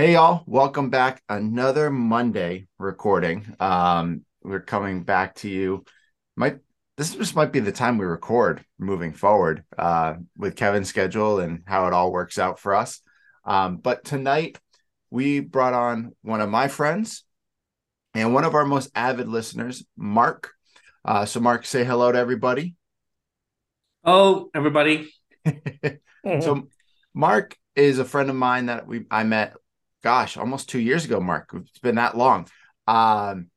Hey y'all, welcome back. Another Monday recording. Um, we're coming back to you. Might this just might be the time we record moving forward uh, with Kevin's schedule and how it all works out for us. Um, but tonight we brought on one of my friends and one of our most avid listeners, Mark. Uh, so, Mark, say hello to everybody. Oh, everybody. so, Mark is a friend of mine that we I met gosh, almost two years ago, Mark. It's been that long. Um,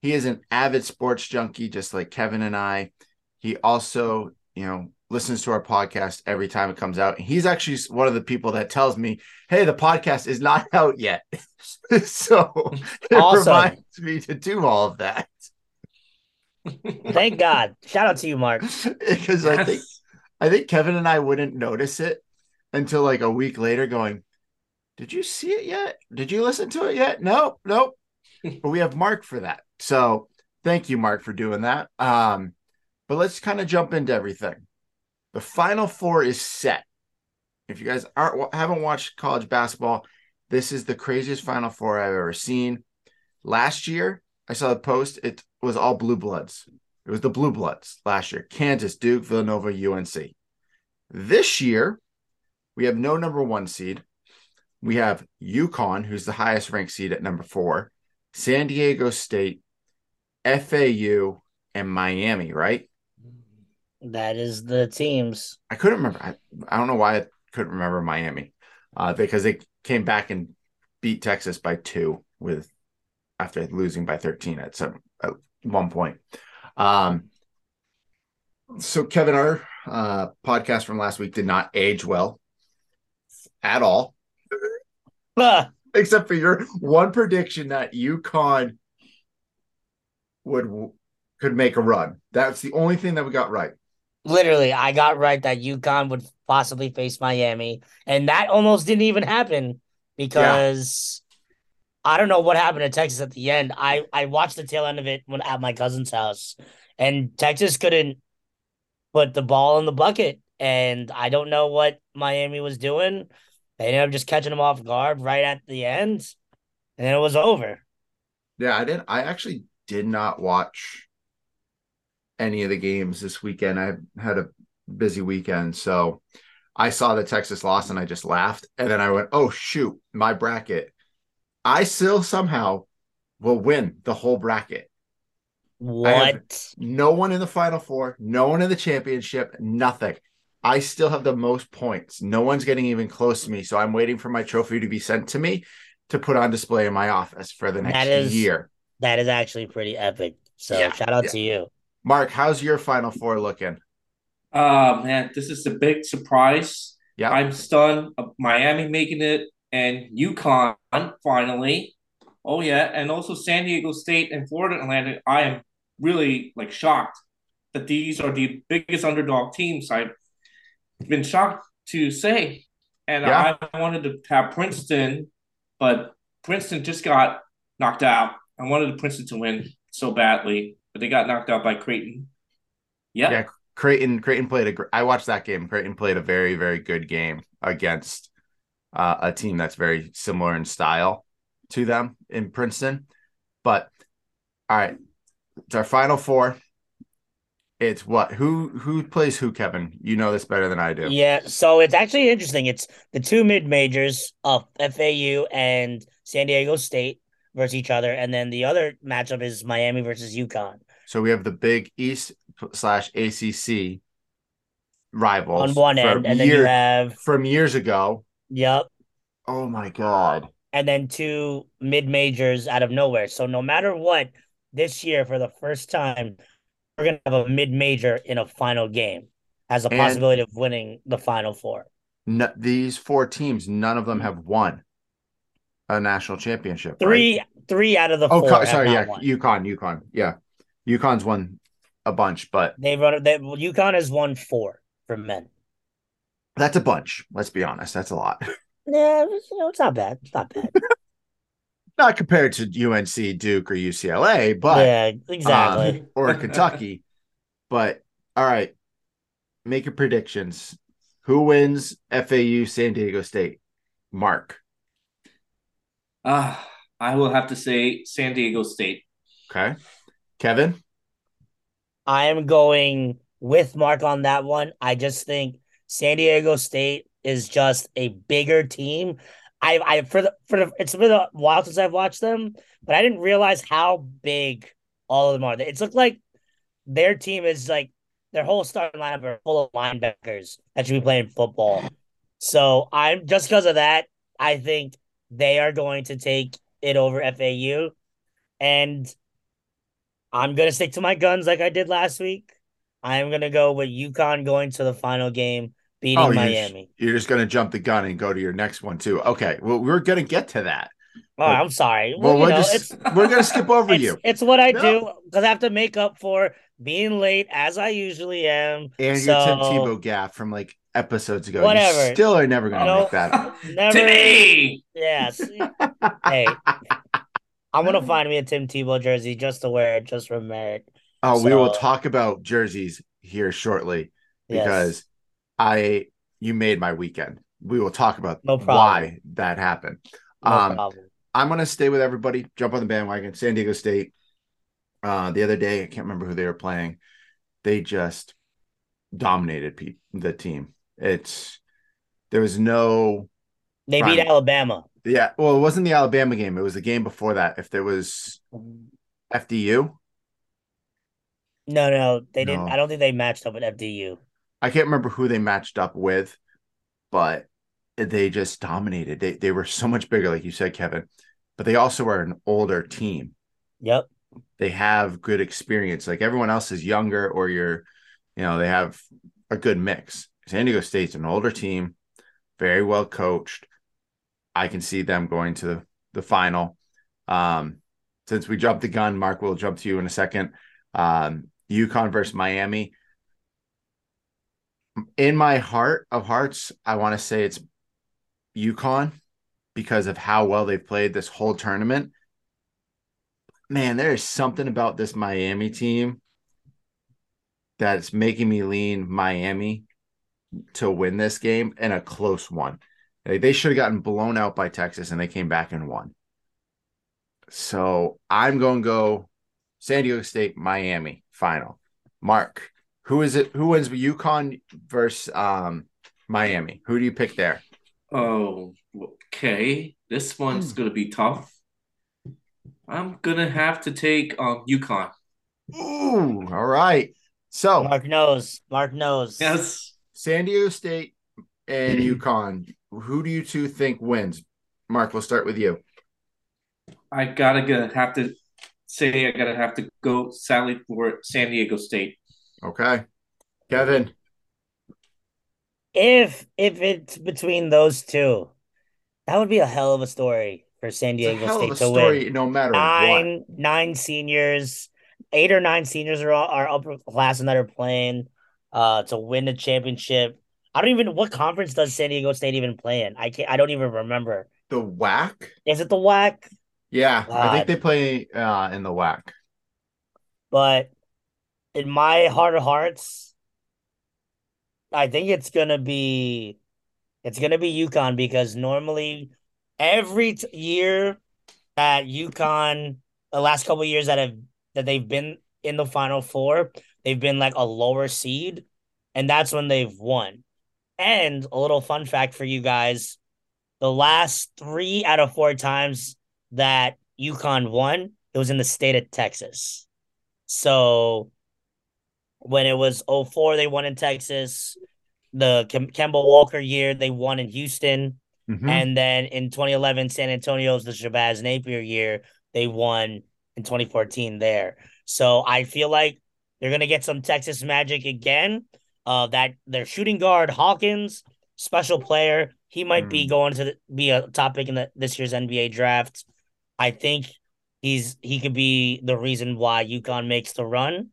he is an avid sports junkie, just like Kevin and I. He also, you know, listens to our podcast every time it comes out. He's actually one of the people that tells me, "Hey, the podcast is not out yet." so it awesome. reminds me to do all of that. Thank God! Shout out to you, Mark. because yes. I think I think Kevin and I wouldn't notice it until like a week later, going, did you see it yet? Did you listen to it yet? Nope, nope. but we have Mark for that. So thank you, Mark, for doing that. Um, but let's kind of jump into everything. The final four is set. If you guys aren't haven't watched college basketball, this is the craziest final four I've ever seen. Last year, I saw the post, it was all blue bloods. It was the blue bloods last year. Kansas, Duke, Villanova, UNC. This year, we have no number one seed we have UConn, who's the highest ranked seed at number four, San Diego State, FAU, and Miami, right? That is the teams. I couldn't remember. I, I don't know why I couldn't remember Miami uh, because they came back and beat Texas by two with after losing by 13 at some at one point. Um, so Kevin, our uh, podcast from last week did not age well at all. Except for your one prediction that UConn would could make a run. That's the only thing that we got right. Literally, I got right that UConn would possibly face Miami, and that almost didn't even happen because yeah. I don't know what happened to Texas at the end. I I watched the tail end of it when at my cousin's house, and Texas couldn't put the ball in the bucket, and I don't know what Miami was doing. They ended up just catching him off guard right at the end, and then it was over. Yeah, I didn't. I actually did not watch any of the games this weekend. I had a busy weekend, so I saw the Texas loss and I just laughed. And then I went, "Oh shoot, my bracket! I still somehow will win the whole bracket." What? No one in the final four, no one in the championship, nothing. I still have the most points. No one's getting even close to me. So I'm waiting for my trophy to be sent to me to put on display in my office for the next that is, year. That is actually pretty epic. So yeah, shout out yeah. to you. Mark, how's your final four looking? Uh man, this is a big surprise. Yeah. I'm stunned. Miami making it and UConn finally. Oh yeah, and also San Diego State and Florida Atlantic. I am really like shocked that these are the biggest underdog teams. I been shocked to say. And yeah. I wanted to have Princeton, but Princeton just got knocked out. I wanted Princeton to win so badly, but they got knocked out by Creighton. Yeah. Yeah. Creighton, Creighton played a. I watched that game. Creighton played a very, very good game against uh, a team that's very similar in style to them in Princeton. But all right, it's our final four. It's what? Who who plays who, Kevin? You know this better than I do. Yeah, so it's actually interesting. It's the two mid majors of FAU and San Diego State versus each other, and then the other matchup is Miami versus UConn. So we have the big East slash ACC rivals on one end, and year, then you have from years ago. Yep. Oh my god. And then two mid majors out of nowhere. So no matter what, this year for the first time, we're going to have a mid major in a final game as a and possibility of winning the final four. No, these four teams, none of them have won a national championship. Three, right? three out of the oh, four. sorry, yeah, won. UConn, UConn, yeah, UConn's won a bunch, but they've run. They, well, UConn has won four for men. That's a bunch. Let's be honest. That's a lot. Yeah, you know, it's not bad. It's not bad. not compared to UNC, Duke, or UCLA, but yeah, exactly, uh, or Kentucky. but all right, make your predictions. Who wins FAU San Diego State? Mark. Uh, I will have to say San Diego State. Okay. Kevin? I am going with Mark on that one. I just think San Diego State is just a bigger team. I I for the for the it's been a while since I've watched them, but I didn't realize how big all of them are. It's looked like their team is like their whole starting lineup are full of linebackers that should be playing football. So I'm just because of that, I think they are going to take it over FAU. And I'm gonna stick to my guns like I did last week. I'm gonna go with UConn going to the final game, beating oh, Miami. You're, you're just gonna jump the gun and go to your next one too. Okay, well we're gonna get to that. Oh, I'm sorry. Well, well we're know, just we're gonna skip over it's, you. It's what I no. do because I have to make up for being late as I usually am. And so, your Tim Tebow gaff from like episodes ago. Whatever. You still are never gonna you know, make that. Never. Timmy. Yes. hey, I'm gonna find me a Tim Tebow jersey just to wear it, just for merit. Oh, so, we will talk about jerseys here shortly because yes. I you made my weekend. We will talk about no why that happened. No um. I'm gonna stay with everybody. Jump on the bandwagon. San Diego State. Uh, the other day, I can't remember who they were playing. They just dominated pe- the team. It's there was no. They beat Alabama. Yeah, well, it wasn't the Alabama game. It was the game before that. If there was FDU. No, no, they no. didn't. I don't think they matched up with FDU. I can't remember who they matched up with, but they just dominated. They they were so much bigger, like you said, Kevin. But they also are an older team. Yep. They have good experience. Like everyone else is younger, or you're, you know, they have a good mix. San Diego State's an older team, very well coached. I can see them going to the, the final. Um, since we jumped the gun, Mark, we'll jump to you in a second. Um, UConn versus Miami. In my heart of hearts, I want to say it's UConn because of how well they've played this whole tournament. Man, there is something about this Miami team that's making me lean Miami to win this game and a close one. They should have gotten blown out by Texas and they came back and won. So I'm going to go San Diego State, Miami final. Mark, who is it? Who wins UConn versus um, Miami? Who do you pick there? Oh, okay. This one's going to be tough. I'm going to have to take um, UConn. Ooh, all right. So Mark knows. Mark knows. Yes. San Diego State and UConn. Who do you two think wins? Mark, we'll start with you. I gotta go, have to say I gotta have to go sadly for San Diego State. Okay. Kevin. If if it's between those two, that would be a hell of a story for San Diego State to story, win. No matter nine what. nine seniors, eight or nine seniors are are upperclassmen that are playing uh, to win the championship. I don't even what conference does San Diego State even play in? I can't. I don't even remember. The WAC. Is it the WAC? Yeah, God. I think they play uh, in the WAC. But in my heart of hearts, I think it's gonna be, it's gonna be UConn because normally every t- year that UConn, the last couple years that have that they've been in the Final Four, they've been like a lower seed, and that's when they've won. And a little fun fact for you guys the last three out of four times that UConn won, it was in the state of Texas. So when it was 04, they won in Texas. The Kemba Walker year, they won in Houston. Mm-hmm. And then in 2011, San Antonio's the Shabazz Napier year, they won in 2014 there. So I feel like they're gonna get some Texas magic again. Uh, that their shooting guard Hawkins, special player, he might mm. be going to the, be a topic in the, this year's NBA draft. I think he's he could be the reason why UConn makes the run.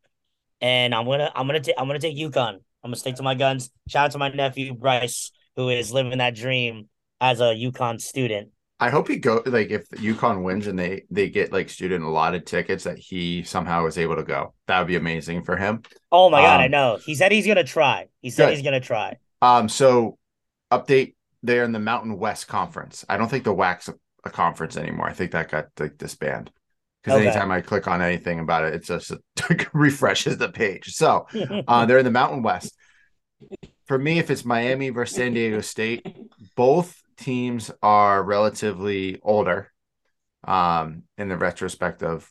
And I'm gonna I'm gonna take I'm gonna take UConn. I'm gonna stick to my guns. Shout out to my nephew Bryce, who is living that dream as a UConn student. I hope he go like if UConn wins and they they get like student allotted tickets that he somehow is able to go. That would be amazing for him. Oh my god, um, I know. He said he's gonna try. He said good. he's gonna try. Um, so update there in the Mountain West Conference. I don't think the WAC's a conference anymore. I think that got like disbanded because okay. anytime I click on anything about it, it just refreshes the page. So uh, they're in the Mountain West. For me, if it's Miami versus San Diego State, both teams are relatively older um, in the retrospect of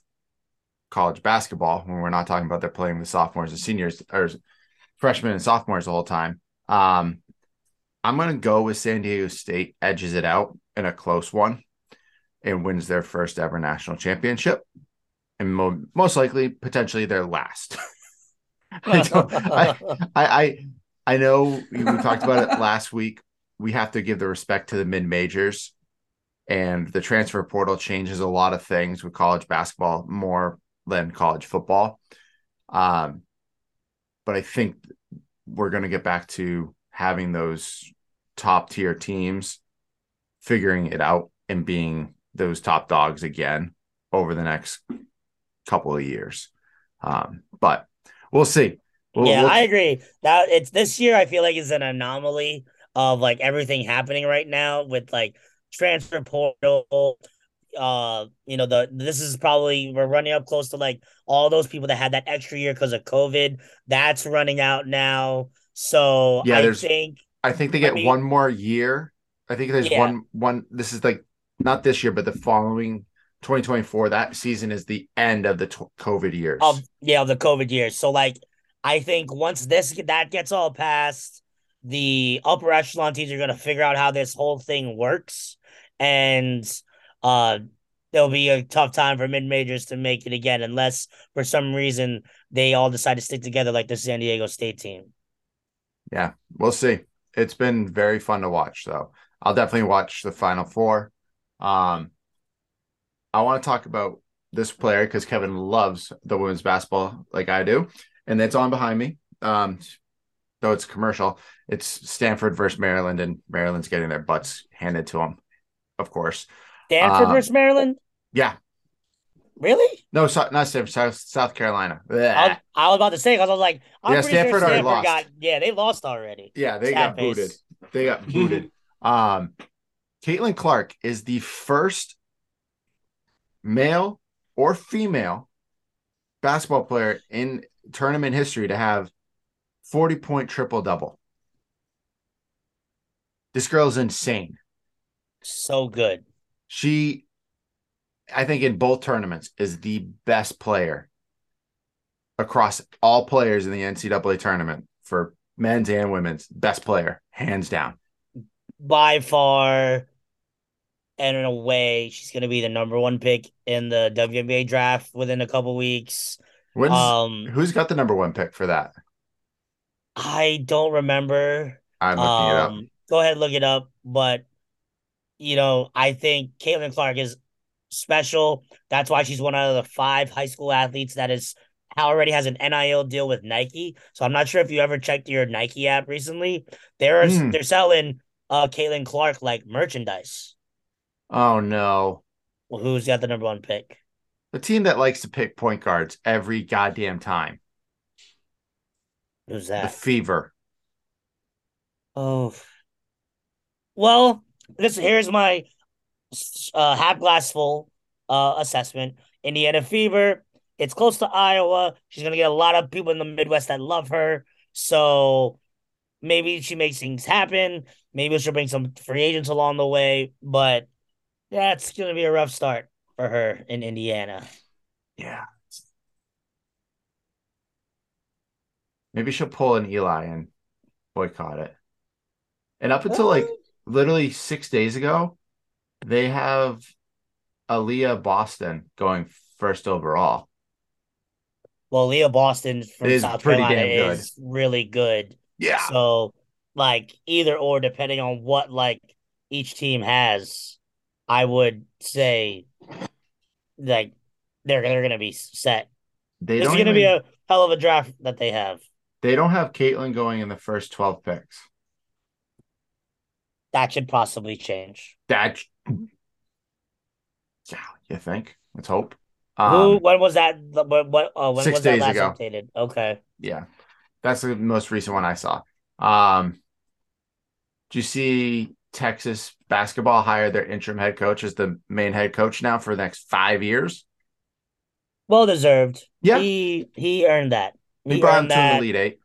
college basketball when we're not talking about they're playing the sophomores and seniors or freshmen and sophomores the whole time. Um, I'm going to go with San Diego State edges it out in a close one and wins their first ever national championship and mo- most likely potentially their last. I, I, I, I know we talked about it last week. We have to give the respect to the mid majors and the transfer portal changes a lot of things with college basketball more than college football. Um, but I think we're going to get back to having those top tier teams figuring it out and being those top dogs again over the next couple of years. Um, but we'll see. We'll, yeah, we'll... I agree. That it's this year. I feel like is an anomaly of like everything happening right now with like transfer portal. Uh, you know the this is probably we're running up close to like all those people that had that extra year because of COVID. That's running out now. So yeah, I there's, think I think they get I mean, one more year. I think there's yeah. one one. This is like not this year, but the following 2024. That season is the end of the t- COVID years. Of yeah, of the COVID years. So like, I think once this that gets all passed, the upper echelon teams are going to figure out how this whole thing works, and uh, there'll be a tough time for mid majors to make it again, unless for some reason they all decide to stick together like the San Diego State team. Yeah, we'll see. It's been very fun to watch, though. I'll definitely watch the Final Four. Um, I want to talk about this player because Kevin loves the women's basketball like I do, and it's on behind me. Um, though it's commercial, it's Stanford versus Maryland, and Maryland's getting their butts handed to them, of course. Stanford uh, versus Maryland. Yeah. Really? No, so, not Stanford, South, South Carolina. I was, I was, about to say because I was like, I'm yeah, Stanford, sure Stanford lost. got yeah, they lost already. Yeah, they Sad got face. booted. They got booted. Um, Caitlin Clark is the first male or female basketball player in tournament history to have 40 point triple double. This girl is insane. So good. She, I think, in both tournaments, is the best player across all players in the NCAA tournament for men's and women's. Best player, hands down. By far, and in a way, she's going to be the number one pick in the WNBA draft within a couple weeks. When's, um, who's got the number one pick for that? I don't remember. I'm looking um, it up. Um, go ahead, look it up. But you know, I think Caitlin Clark is special. That's why she's one out of the five high school athletes that is already has an NIL deal with Nike. So I'm not sure if you ever checked your Nike app recently. They're mm. they're selling uh Caitlin Clark like merchandise. Oh no. Well, who's got the number one pick? The team that likes to pick point guards every goddamn time. Who's that? The Fever. Oh. Well, this here's my uh, half glass full uh, assessment. Indiana Fever. It's close to Iowa. She's gonna get a lot of people in the Midwest that love her. So maybe she makes things happen. Maybe she'll bring some free agents along the way. But yeah, it's going to be a rough start for her in Indiana. Yeah. Maybe she'll pull an Eli and boycott it. And up until like uh-huh. literally six days ago, they have Aliyah Boston going first overall. Well, Leah Boston from South Carolina is really good. Yeah. So, like, either or, depending on what like each team has. I would say like they're they're gonna be set. They this is gonna even, be a hell of a draft that they have. They don't have Caitlin going in the first twelve picks. That should possibly change. That yeah, you think? Let's hope. Um, Who? When was that? What? what uh, when six was days that last ago. updated? Okay. Yeah, that's the most recent one I saw. Um, do you see Texas basketball hire their interim head coach as the main head coach now for the next five years. Well deserved. Yeah. He he earned that. He, he brought him to an Elite Eight.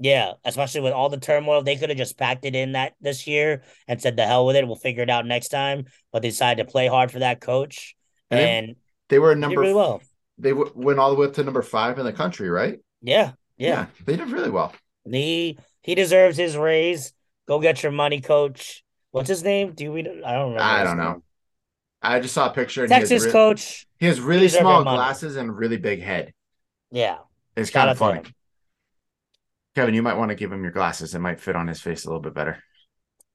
Yeah, especially with all the turmoil, they could have just packed it in that this year and said the hell with it. We'll figure it out next time. But they decided to play hard for that coach, and, and they, they, were number really well. They w- went all the way up to number five in the country, right? Yeah, yeah, yeah they did really well. He he deserves his raise. Go get your money, coach. What's his name? Do we? I don't remember. I don't know. I just saw a picture. Texas re- coach. He has really small glasses and really big head. Yeah, it's kind of funny. Kevin, you might want to give him your glasses. It might fit on his face a little bit better.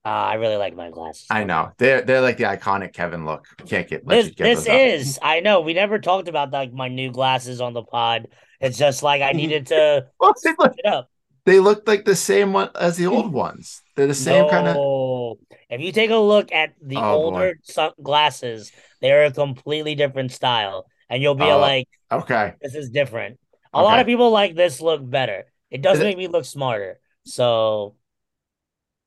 Uh, I really like my glasses. I know they're they're like the iconic Kevin look. Can't get this. Get this is. I know we never talked about like my new glasses on the pod. It's just like I needed to well, it up. They look like the same one as the old hmm. ones. They're the same no. kind of. If you take a look at the oh, older sun- glasses, they're a completely different style, and you'll be oh, like, "Okay, this is different." A okay. lot of people like this look better. It does is make it... me look smarter. So,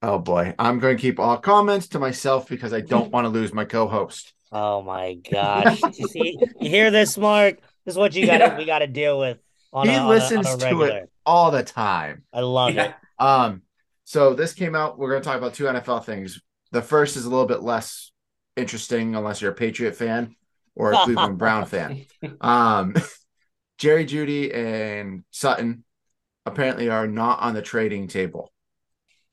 oh boy, I'm going to keep all comments to myself because I don't want to lose my co-host. Oh my gosh! you see, you hear this, Mark? This is what you got to yeah. we got to deal with. he a, listens a to it all the time. I love yeah. it. Um, so this came out. We're going to talk about two NFL things. The first is a little bit less interesting, unless you're a Patriot fan or a Cleveland Brown fan. Um, Jerry Jeudy and Sutton apparently are not on the trading table,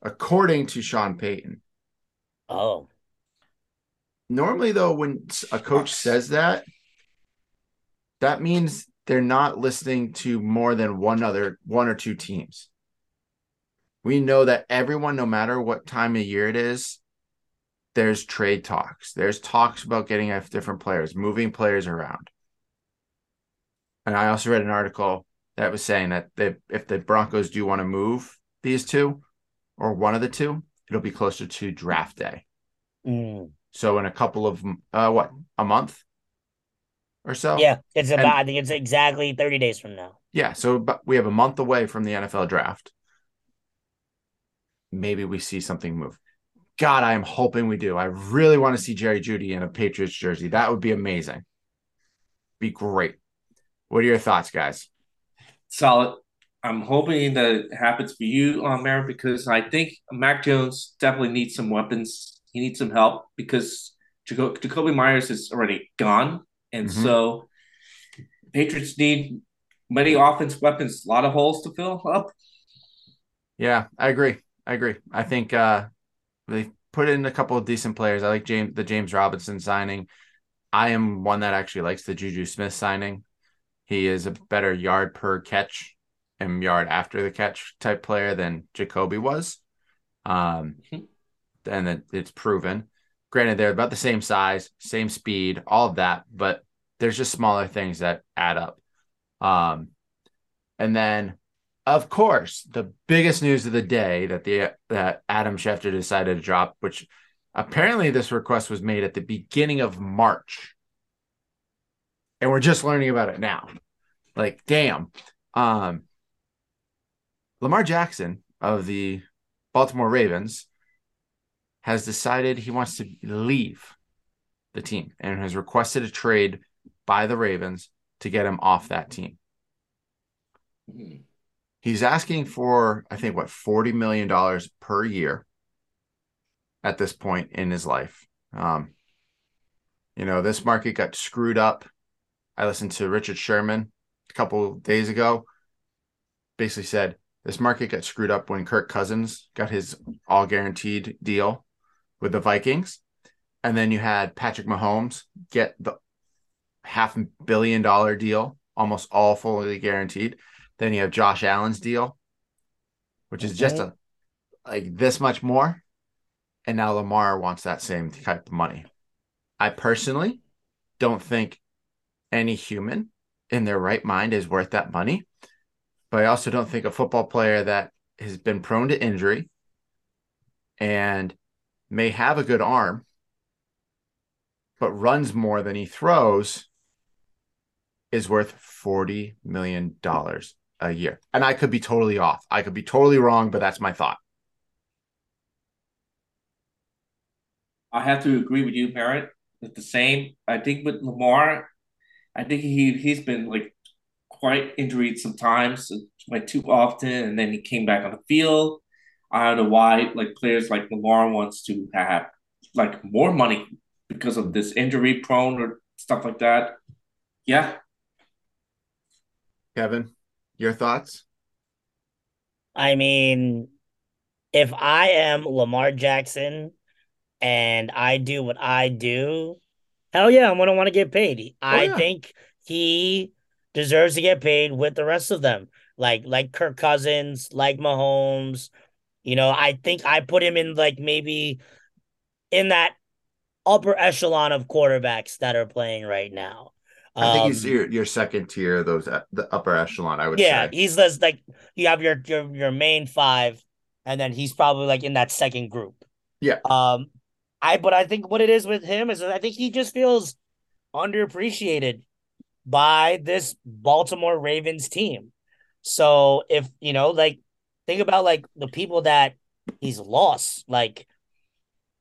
according to Sean Payton. Oh. Normally, though, when a coach says that, that means they're not listening to more than one other one or two teams. We know that everyone, no matter what time of year it is, there's trade talks. There's talks about getting different players, moving players around. And I also read an article that was saying that they, if the Broncos do want to move these two or one of the two, it'll be closer to draft day. Mm. So in a couple of uh, what a month or so. Yeah, it's about. And, I think it's exactly thirty days from now. Yeah, so but we have a month away from the NFL draft. Maybe we see something move. God, I am hoping we do. I really want to see Jerry Jeudy in a Patriots jersey. That would be amazing. Be great. What are your thoughts, guys? Solid. I'm hoping that it happens for you on uh, because I think Mac Jones definitely needs some weapons. He needs some help because Jaco- Jakobi Meyers is already gone. And mm-hmm. so Patriots need many offense weapons, a lot of holes to fill up. Yeah, I agree. I agree. I think uh, they put in a couple of decent players. I like James the James Robinson signing. I am one that actually likes the Juju Smith signing. He is a better yard per catch and yard after the catch type player than Jakobi was. Um, mm-hmm. and it, it's proven. Granted, they're about the same size, same speed, all of that, but there's just smaller things that add up. Um, and then, of course, the biggest news of the day that the that Adam Schefter decided to drop, which apparently this request was made at the beginning of March, and we're just learning about it now. Like, damn. Um, Lamar Jackson of the Baltimore Ravens has decided he wants to leave the team and has requested a trade by the Ravens to get him off that team. He's asking for, I think, what, $40 million per year at this point in his life. Um, you know, this market got screwed up. I listened to Richard Sherman a couple days ago, basically said this market got screwed up when Kirk Cousins got his all guaranteed deal with the Vikings. And then you had Patrick Mahomes get the half billion dollar deal, almost all fully guaranteed. Then you have Josh Allen's deal, which is just a like this much more. And now Lamar wants that same type of money. I personally don't think any human in their right mind is worth that money. But I also don't think a football player that has been prone to injury and may have a good arm, but runs more than he throws is worth $40 million a year. And I could be totally off. I could be totally wrong, but that's my thought. I have to agree with you, Merritt. It's the same. I think with Lamar, I think he he's been like quite injured sometimes, like too often, and then he came back on the field. I don't know why like players like Lamar wants to have like more money because of this injury prone or stuff like that. Yeah. Kevin, your thoughts? I mean, if I am Lamar Jackson and I do what I do, hell yeah, I'm gonna want to get paid. Oh, I yeah. think he deserves to get paid with the rest of them. Like like Kirk Cousins, like Mahomes. You know, I think I put him in like maybe in that upper echelon of quarterbacks that are playing right now. I think he's um, your, your second tier, those uh, the upper echelon. I would yeah, say. he's less like you have your your your main five, and then he's probably like in that second group. Yeah. Um, I but I think what it is with him is I think he just feels underappreciated by this Baltimore Ravens team. So if you know, like, think about like the people that he's lost, like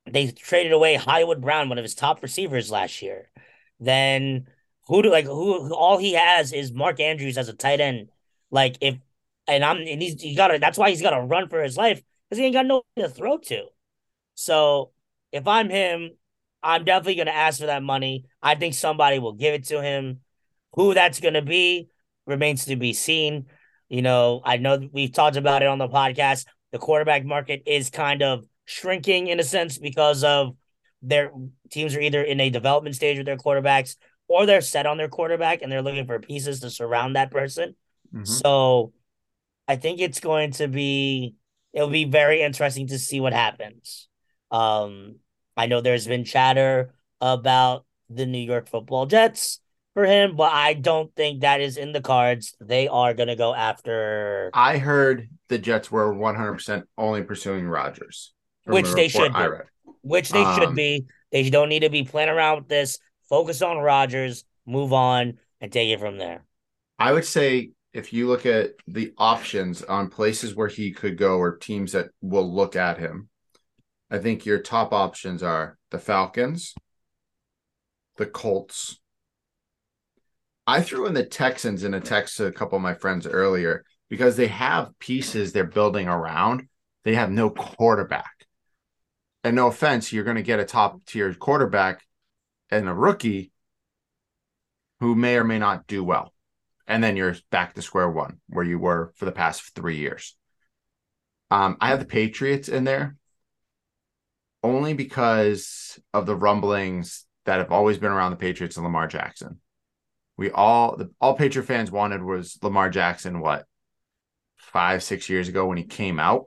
they traded away Hollywood Brown, one of his top receivers last year. Then who do like who all he has is Mark Andrews as a tight end. Like if and I'm and he's he got to that's why he's got to run for his life because he ain't got no to throw to. So if I'm him, I'm definitely gonna ask for that money. I think somebody will give it to him. Who that's gonna be remains to be seen. You know, I know we've talked about it on the podcast. The quarterback market is kind of shrinking in a sense because of their teams are either in a development stage with their quarterbacks or they're set on their quarterback and they're looking for pieces to surround that person. Mm-hmm. So I think it's going to be it'll be very interesting to see what happens. Um I know there's been chatter about the New York Football Jets for him, but I don't think that is in the cards. They are going to go after I heard the Jets were 100% only pursuing Rodgers which they should be. Which they um, should be. They don't need to be playing around with this. Focus on Rodgers, move on, and take it from there. I would say if you look at the options on places where he could go or teams that will look at him, I think your top options are the Falcons, the Colts. I threw in the Texans in a text to a couple of my friends earlier because they have pieces they're building around. They have no quarterback and no offense, you're going to get a top tier quarterback and a rookie who may or may not do well. And then you're back to square one where you were for the past three years. Um, I have the Patriots in there only because of the rumblings that have always been around the Patriots and Lamar Jackson. We all the all Patriot fans wanted was Lamar Jackson, what five, six years ago when he came out.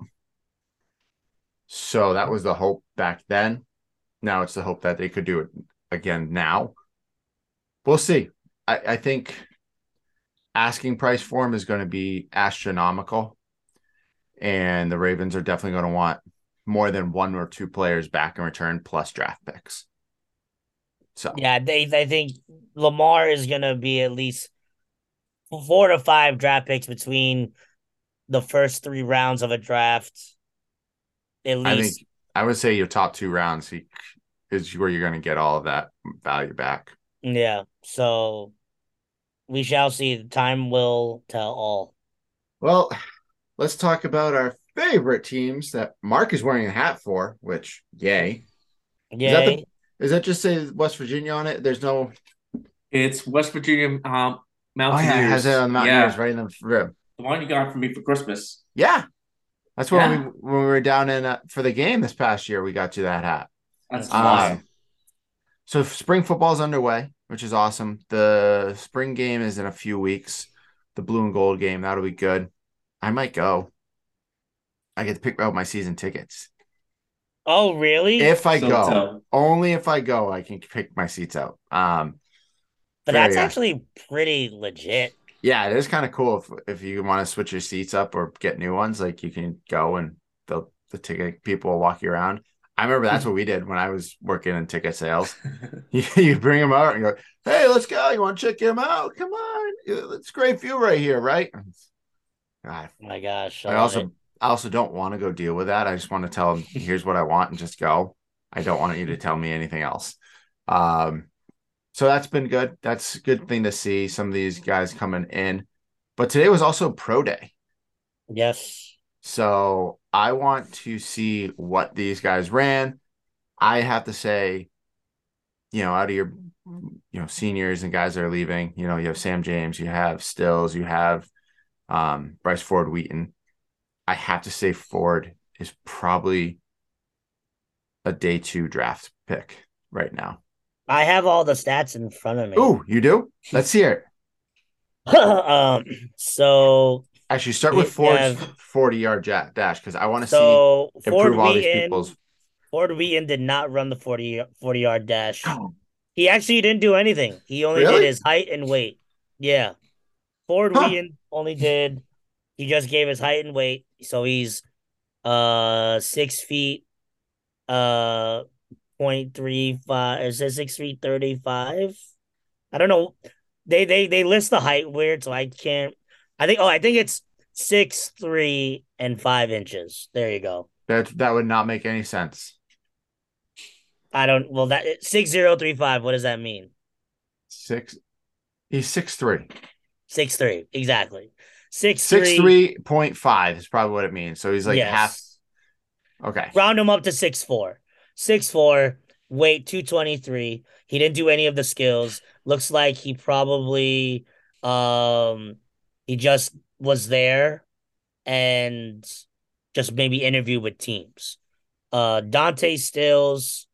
So that was the hope back then. Now it's the hope that they could do it again now. We'll see. I, I think asking price for him is going to be astronomical. And the Ravens are definitely going to want more than one or two players back in return plus draft picks. So yeah, they I think Lamar is going to be at least four to five draft picks between the first three rounds of a draft at least. I think I would say your top two rounds is where you're going to get all of that value back. Yeah. So we shall see. Time will tell all. Well, let's talk about our favorite teams that Mark is wearing a hat for, which yay. Yay. Is that, the, is that just say West Virginia on it? There's no It's West Virginia um Mountaineers. Oh yeah, it has it on the Mountaineers yeah. right in the rib. The one you got for me for Christmas. Yeah. That's when yeah. we when we were down in uh, for the game this past year. We got you that hat. That's um, awesome. So spring football is underway, which is awesome. The spring game is in a few weeks. The blue and gold game that'll be good. I might go. I get to pick out my season tickets. Oh, really? If I so go, only if I go, I can pick my seats out. Um, but that's actually pretty legit. Yeah, it is kind of cool if if you want to switch your seats up or get new ones, like you can go and the the ticket people will walk you around. I remember that's what we did when I was working in ticket sales. you, you bring them out and go, "Hey, let's go! You want to check him out? Come on, it's great view right here, right?" God, oh my gosh! I, I also it. I also don't want to go deal with that. I just want to tell them, "Here's what I want," and just go. I don't want you to tell me anything else. Um, so that's been good. That's a good thing to see some of these guys coming in. But today was also pro day. Yes. So I want to see what these guys ran. I have to say, you know, out of your, you know, seniors and guys that are leaving, you know, you have Sam James, you have Stills, you have um, Bryce Ford Wheaton. I have to say Ford is probably a day two draft pick right now. I have all the stats in front of me. Oh, you do? Let's hear it. um, so actually start with Ford's have, 40 yard dash because I want to so see Ford improve all these people's. Ford Wheaton did not run the 40, 40 yard dash. Oh. He actually didn't do anything. He only really? did his height and weight. Yeah. Ford huh. Wheaton only did he just gave his height and weight. So he's uh six feet uh point three five is it six feet thirty five? I don't know. They they they list the height weird, so I can't I think oh I think it's six three and five inches. There you go. That that would not make any sense. I don't well that six zero three five, what does that mean? Six he's six three. Six three, exactly. Six six three point five is probably what it means. So he's like yes. half. Okay. Round him up to six four. Six four. Weight two twenty three. He didn't do any of the skills. Looks like he probably um he just was there and just maybe interview with teams. Uh Dante Stills.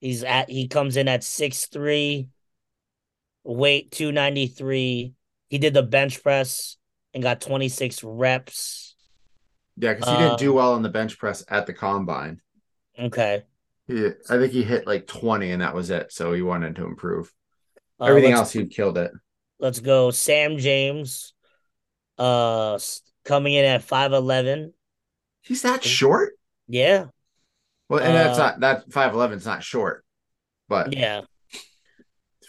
He's at he comes in at six three. Weight two ninety three. He did the bench press and got 26 reps. Yeah, because he didn't do um, well on the bench press at the combine. Okay. He, I think he hit like 20 and that was it. So he wanted to improve. Uh, Everything else, he killed it. Let's go. Sam James, uh, coming in at 5'11. He's that short? Yeah. Well, and uh, that's not that 5'11 is not short, but yeah.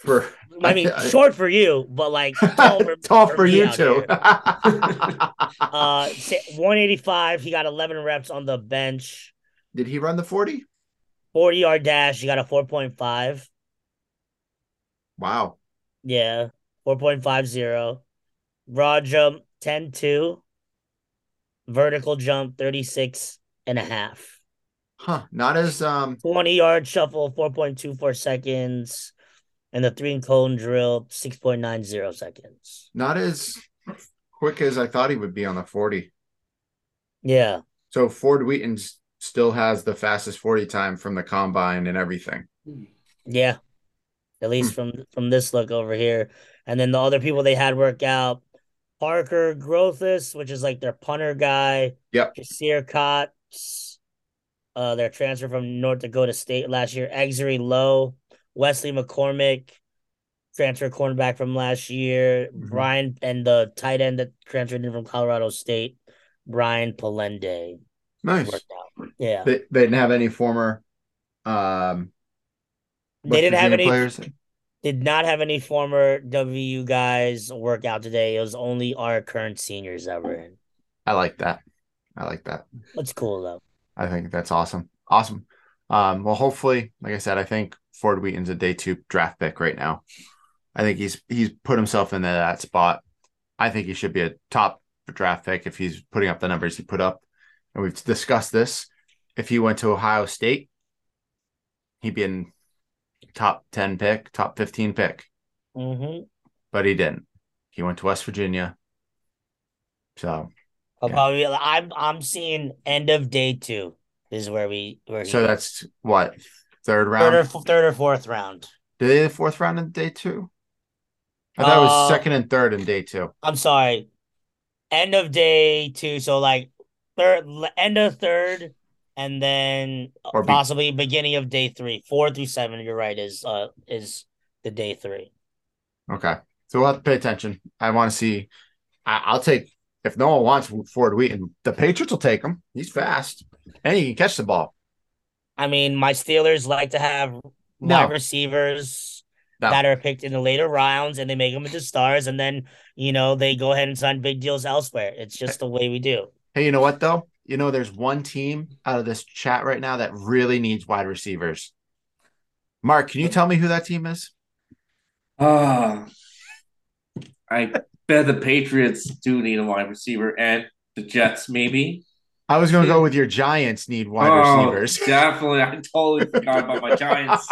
For I mean, I, short for you, but like tall for, tall for, for you too. uh, 185. He got 11 reps on the bench. Did he run the 40? 40 yard dash. He got a 4.5. Wow. Yeah, 4.50. Broad jump 10 2. Vertical jump 36 and a half. Huh. Not as um 20 yard shuffle, 4.24 seconds and the three and cone drill 6.90 seconds. Not as quick as I thought he would be on the 40. Yeah. So Ford Wheaton still has the fastest 40 time from the combine and everything. Yeah. At least hmm. from from this look over here. And then the other people they had work out Parker Grothus, which is like their punter guy. Yep. Jasir Cox, uh, their transfer from North Dakota State last year. Exree Loe, Wesley McCormick, transfer cornerback from last year, mm-hmm. Brian, and the tight end that transferred in from Colorado State, Brian Polendey. Nice. Yeah. They, they didn't have any former um they didn't have any players. Did not have any former WU guys work out today. It was only our current seniors that were in. I like that. I like that. That's cool though. I think that's awesome. Awesome. Um, well, hopefully, like I said, I think Ford Wheaton's a day two draft pick right now. I think he's he's put himself into that spot. I think he should be a top draft pick if he's putting up the numbers he put up. And we've discussed this. If he went to Ohio State, he'd be in top 10 pick, top 15 pick. Mm-hmm. But he didn't. He went to West Virginia. So yeah. probably I'm I'm seeing end of day two is where we where so that's what third round, third or, third or fourth round. Did they the fourth round in day two? I thought uh, it was uh, second and third in day two. I'm sorry, end of day two. So like third, end of third, and then or possibly be- beginning of day three, four through seven. You're right. Is uh is the day three. Okay, so we'll have to pay attention. I want to see. I- will take if no one wants Ford Wheaton, the Patriots will take him. He's fast and he can catch the ball. I mean, my Steelers like to have no. wide receivers no. that are picked in the later rounds and they make them into stars and then, you know, they go ahead and sign big deals elsewhere. It's just the way we do. Hey, you know what though? you know, there's one team out of this chat right now that really needs wide receivers. Mark, can you tell me who that team is? Uh, I bet the Patriots do need a wide receiver and the Jets, maybe. I was going to go with your Giants need wide oh, receivers. Definitely. I totally forgot about my Giants.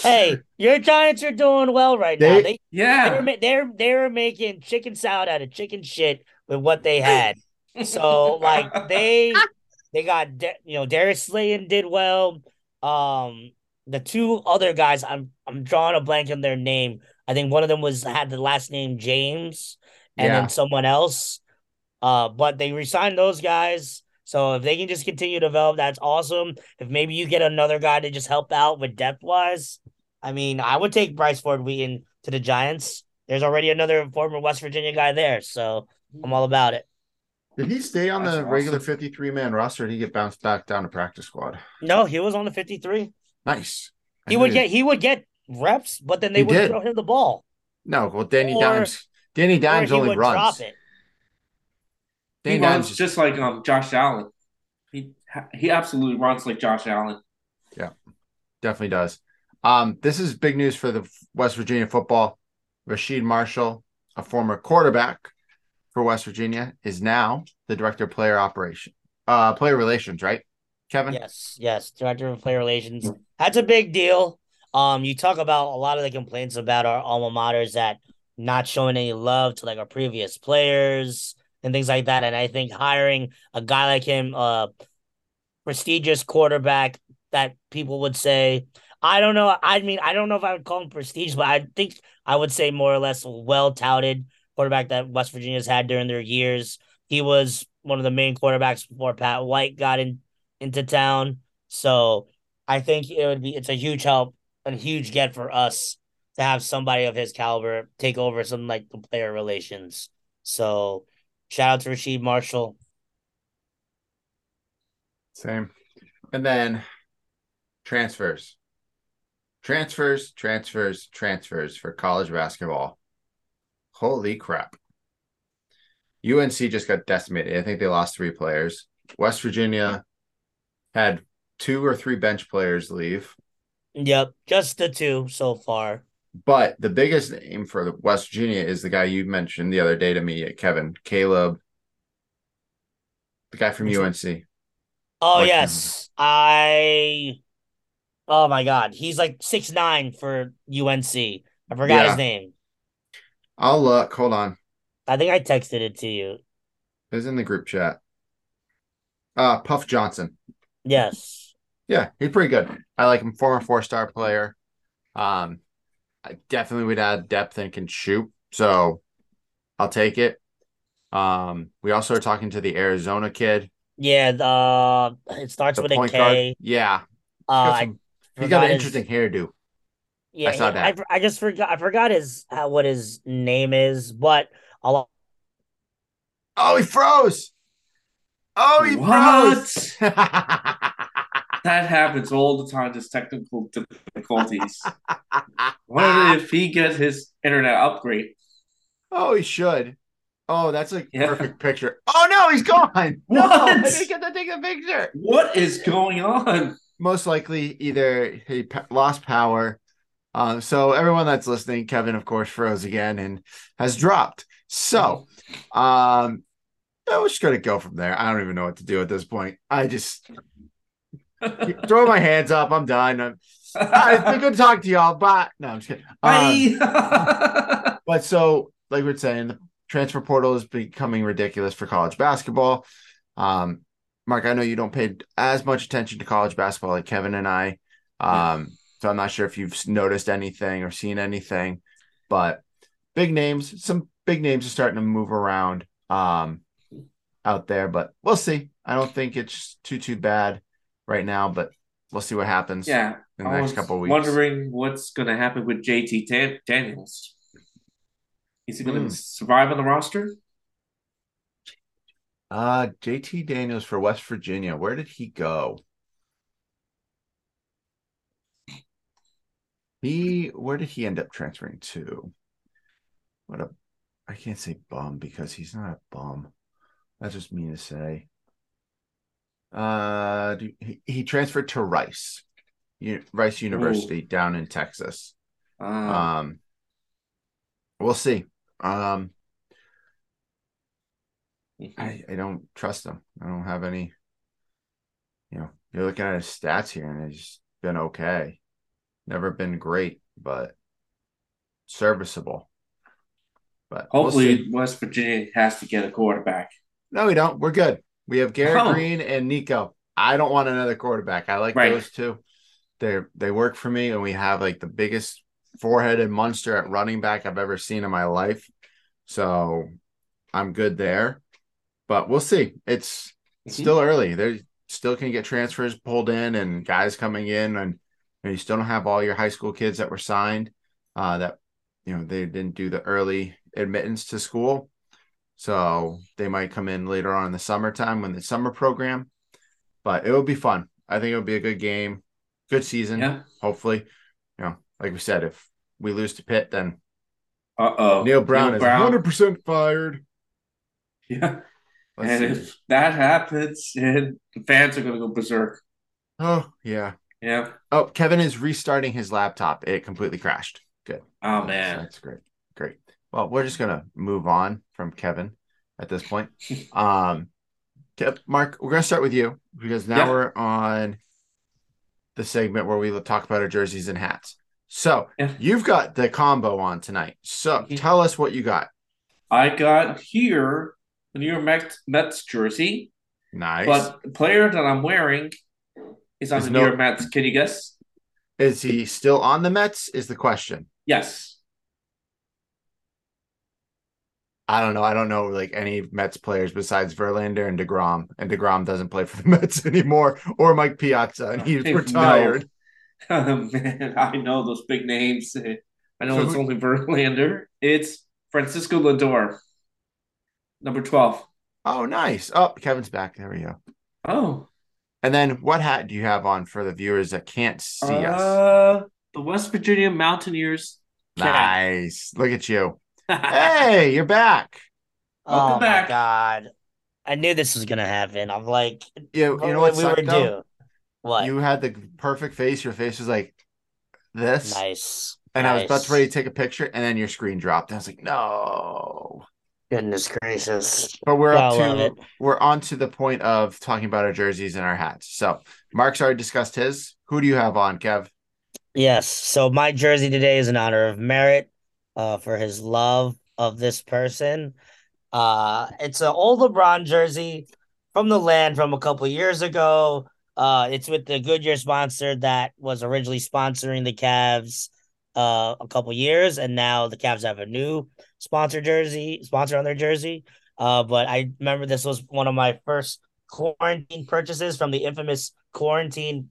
hey, your Giants are doing well right they, now. They, yeah. They're, they're, they're making chicken salad out of chicken shit with what they had. So, like, they they got, you know, Darius Slayton did well. Um, the two other guys, I'm I'm drawing a blank on their name. I think one of them was had the last name James, and yeah. then someone else. Uh, but they resigned those guys. So if they can just continue to develop, that's awesome. If maybe you get another guy to just help out with depth wise, I mean, I would take Bryce Ford Wheaton to the Giants. There's already another former West Virginia guy there, so I'm all about it. Did he stay on that's the awesome. regular 53 man roster? Or did he get bounced back down to practice squad? No, he was on the 53. Nice. he would get he would get reps, but then they would throw him the ball. No, well, Danny or, Dimes, Danny Dimes only runs. Danny he Dimes runs just like um Josh Allen. He he absolutely runs like Josh Allen. Yeah, definitely does. Um, this is big news for the West Virginia football. Rasheed Marshall, a former quarterback for West Virginia, is now the director of player operation, uh, player relations, right? Kevin? Yes, yes, director of player relations. That's a big deal. Um, you talk about a lot of the complaints about our alma maters that not showing any love to like our previous players and things like that. And I think hiring a guy like him, uh, prestigious quarterback that people would say, I don't know. I mean, I don't know if I would call him prestigious, but I think I would say more or less well touted quarterback that West Virginia's had during their years. He was one of the main quarterbacks before Pat White got in into town. So I think it would be it's a huge help and huge get for us to have somebody of his caliber take over some like the player relations. So shout out to Rasheed Marshall. Same. And then transfers. Transfers, transfers, transfers for college basketball. Holy crap. UNC just got decimated. I think they lost three players. West Virginia had two or three bench players leave. Yep, just the two so far. But the biggest name for the West Virginia is the guy you mentioned the other day to me, Kevin Caleb, the guy from UNC. Oh yes. I. Oh my God, he's like six nine for UNC. I forgot yeah. his name. I'll look. Hold on. I think I texted it to you. It's in the group chat. Uh, Puff Johnson. Yes. Yeah, he's pretty good. I like him. Former four star player. Um, I definitely would add depth and can shoot. So I'll take it. Um, we also are talking to the Arizona kid. Yeah, the it starts the with a K. Guard. Yeah. Uh, some, he got an interesting hairdo. Yeah, I saw that. I, I just forgot. I forgot his uh, what his name is, but I'll. Oh, he froze. Oh, he what? froze. that happens all the time. Just technical difficulties. Wonder if he gets his internet upgrade. Oh, he should. Oh, that's a yeah. perfect picture. Oh no, he's gone. What? No, I didn't get to take a picture. What is going on? Most likely, either he lost power. Uh, so everyone that's listening, Kevin, of course, froze again and has dropped. So, um, yeah, we're just gonna go from there. I don't even know what to do at this point. I just throw my hands up. I'm done. I'm, it's been good to talk to y'all. But no, I'm just kidding. Um, but so, like we're saying, the transfer portal is becoming ridiculous for college basketball. Um, Mark, I know you don't pay as much attention to college basketball like Kevin and I. Um, so I'm not sure if you've noticed anything or seen anything, but big names, some big names are starting to move around um, out there, but we'll see. I don't think it's too too bad right now, but we'll see what happens. Yeah, in the I next couple weeks. Wondering what's going to happen with JT Daniels. Is he going to mm. survive on the roster? Uh JT Daniels for West Virginia. Where did he go? He where did he end up transferring to? What a I can't say bum because he's not a bum. That's just mean to say. Uh, he, transferred to Rice, Rice University Ooh. down in Texas. Uh. Um, we'll see. Um, I, I don't trust him. I don't have any. You know, you're looking at his stats here, and he's been okay. Never been great, but serviceable. But hopefully, we'll West Virginia has to get a quarterback. No, we don't. We're good. We have Garrett oh. Greene and Nico. I don't want another quarterback. I like right. those two. They they work for me, and we have like the biggest four-headed monster at running back I've ever seen in my life. So I'm good there. But we'll see. It's mm-hmm. still early. They still can get transfers pulled in and guys coming in, and, and you still don't have all your high school kids that were signed. Uh, that you know they didn't do the early admittance to school. So they might come in later on in the summertime when the summer program, but it will be fun. I think it'll be a good game, good season. Yeah. Hopefully, you know, like we said, if we lose to Pitt, then uh oh, Neal Brown Neal is 100 percent fired. Yeah, Let's and see. if that happens, and the fans are going to go berserk. Oh yeah, yeah. Oh, Kevin is restarting his laptop. It completely crashed. Good. Oh man, that's great. Great. Well, we're just gonna move on from Kevin at this point. um, Mark, we're gonna start with you because now yeah. we're on the segment where we talk about our jerseys and hats. So yeah. you've got the combo on tonight. So mm-hmm. tell us what you got. I got here the New York Mets, Mets jersey. Nice. But the player that I'm wearing is on is the no, New York Mets. Can you guess? Is he still on the Mets? Is the question. Yes. I don't know. I don't know like any Mets players besides Verlander and Degrom, and Degrom doesn't play for the Mets anymore, or Mike Piazza, and he's retired. Oh, man, I know those big names. I know so it's who... only Verlander. It's Francisco Lindor, number twelve. Oh, nice. Oh, Kevin's back. There we go. Oh. And then, what hat do you have on for the viewers that can't see uh, us? The West Virginia Mountaineers. Nice. Look at you hey, you're back. Welcome oh back. my god. I knew this was gonna happen. I'm like, yeah, you know what, we were due. What you had the perfect face. Your face was like this. Nice. And nice. I was about to ready to take a picture, and then your screen dropped. I was like, no. Goodness gracious. But we're up to we're on to the point of talking about our jerseys and our hats. So Mark's already discussed his. Who do you have on, Kev? Yes. So my jersey today is in honor of Merritt uh, for his love of this person. Uh, it's an old LeBron jersey from the land from a couple years ago. Uh, it's with the Goodyear sponsor that was originally sponsoring the Cavs uh, a couple years, and now the Cavs have a new sponsor jersey sponsor on their jersey. Uh, but I remember this was one of my first quarantine purchases from the infamous quarantine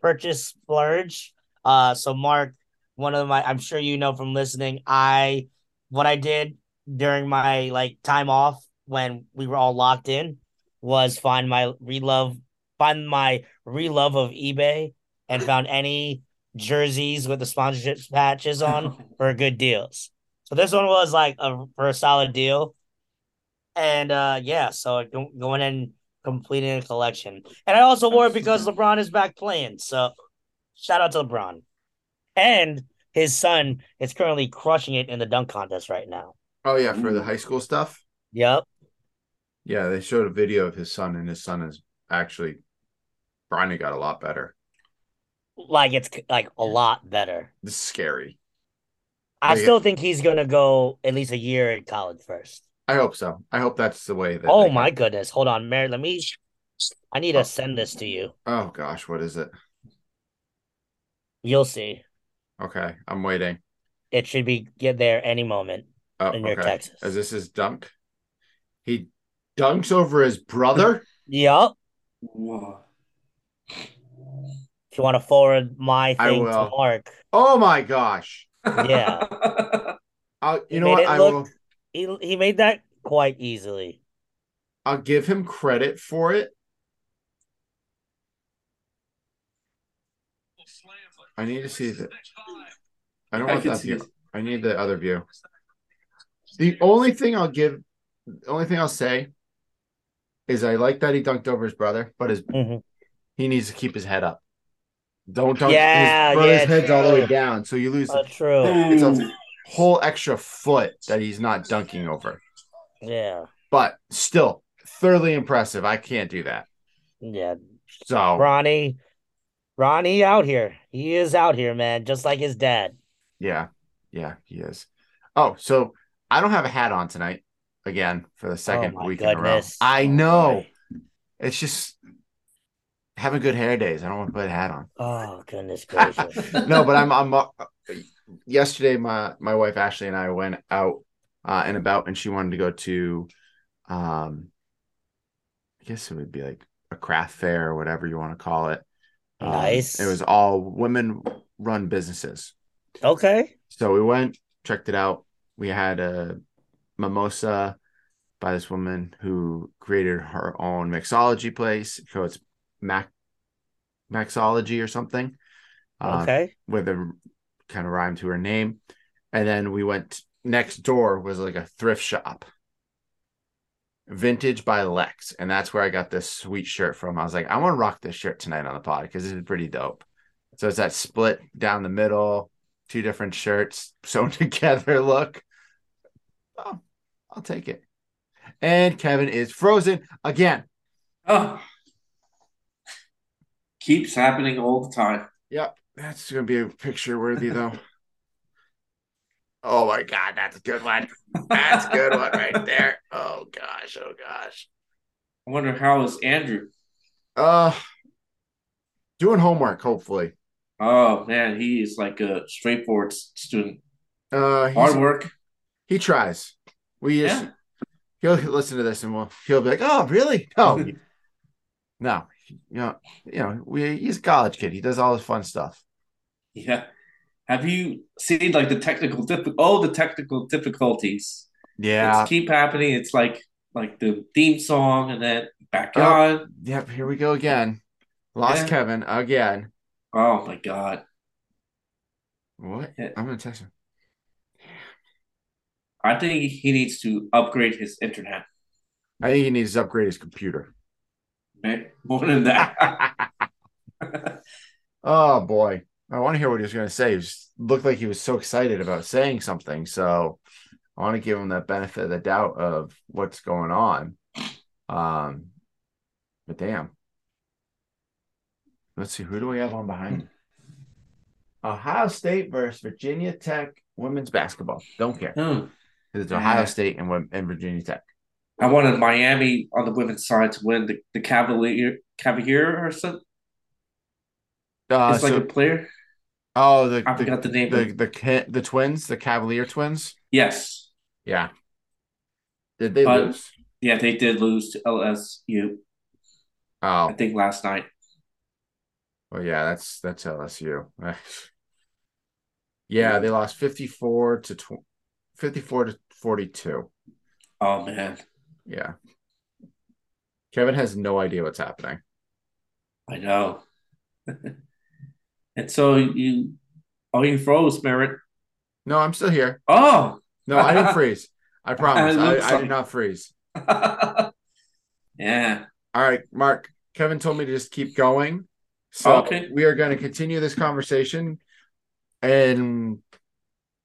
purchase splurge. Uh, so Mark, one of my I'm sure you know from listening, I what I did during my like time off when we were all locked in was find my relove find my relove of eBay and found any jerseys with the sponsorship patches on for good deals. So this one was like a for a solid deal. And uh yeah, so going in completing a collection. And I also wore it because LeBron is back playing. So shout out to LeBron. And his son is currently crushing it in the dunk contest right now. Oh yeah, for the high school stuff. Yep. Yeah, they showed a video of his son, and his son is actually Bronny got a lot better. Like it's like a lot better. This is scary. I like, still think he's gonna go at least a year in college first. I hope so. I hope that's the way that. Oh my goodness! Hold on, Mary. Let me. I need to oh. send this to you. Oh gosh, what is it? You'll see. Okay, I'm waiting. It should be get there any moment oh, in your okay. Texas. As this is dunk, he dunks over his brother. Yep. Whoa. If you want to forward my thing to Mark. Oh my gosh. Yeah. I'll, uh, you he know what? I look, will. He he made that quite easily. I'll give him credit for it I need to see that. I don't want I that view. It. I need the other view. The only thing I'll give, the only thing I'll say is I like that he dunked over his brother, but his mm-hmm. he needs to keep his head up. Don't dunk yeah, his brother's yeah, head's true. all the way down, so you lose. That's true. It's a whole extra foot that he's not dunking over. Yeah, but still thoroughly impressive. I can't do that. Yeah. So Bronny, Bronny out here. He is out here, man, just like his dad. Yeah, yeah, he is. Oh, so I don't have a hat on tonight again for the second oh week goodness. in a row. I oh, know. It's just having good hair days. I don't want to put a hat on. Oh goodness gracious! no, but I'm. I'm. Uh, yesterday, my my wife Ashley and I went out uh, and about, and she wanted to go to, um, I guess it would be like a craft fair or whatever you want to call it. Um, nice. It was all women run businesses. Okay. So we went, checked it out. We had a mimosa by this woman who created her own mixology place. So it's Mac Maxology or something. Uh, okay. With a kind of rhyme to her name. And then we went next door was like a thrift shop. Vintage by Lex. And that's where I got this sweet shirt from. I was like, I want to rock this shirt tonight on the pod because this is pretty dope. So it's that split down the middle, two different shirts sewn together look. Oh, I'll take it. And Kevin is frozen again. Oh, keeps happening all the time. Yep, that's gonna be a picture worthy though. oh my god, that's a good one. That's a good one right there. Oh gosh, oh gosh. I wonder how is Andrew? Uh, doing homework. Hopefully. Oh man, he is like a straightforward student. Uh, hard work. He tries. We just yeah. he'll listen to this and we'll he'll be like, "Oh, really? No, no, you know, you know, we he's a college kid. He does all this fun stuff." Yeah. Have you seen like the technical diff- oh the technical difficulties? Yeah, it's keep happening. It's like like the theme song and then back oh, on. Yep, here we go again. Lost yeah. Kevin again. Oh my god. What? I'm gonna text him. I think he needs to upgrade his internet. I think he needs to upgrade his computer. More than that. oh boy. I want to hear what he was going to say. He was, looked like he was so excited about saying something. So I want to give him the benefit of the doubt of what's going on. Um, but damn. Let's see. Who do we have on behind? Ohio State versus Virginia Tech women's basketball. Don't care. Because it's Ohio State and, and Virginia Tech. I wanted Miami on the women's side to win the, the Cavalier Cavalier or something. Uh, it's like so, a player. Oh, the I the, forgot the name. The, the the the twins, the Cavalier twins. Yes. Yeah. Did they but, lose? Yeah, they did lose to LSU. Oh, I think last night. Well, yeah, that's that's LSU. yeah, they lost fifty four to tw- 54 to 42. Oh man. Yeah. Kevin has no idea what's happening. I know. and so you oh you froze, Merritt. No, I'm still here. Oh. No, I didn't freeze. I promise. I, I, did not freeze. yeah. All right, Mark. Kevin told me to just keep going. So okay. we are going to continue this conversation and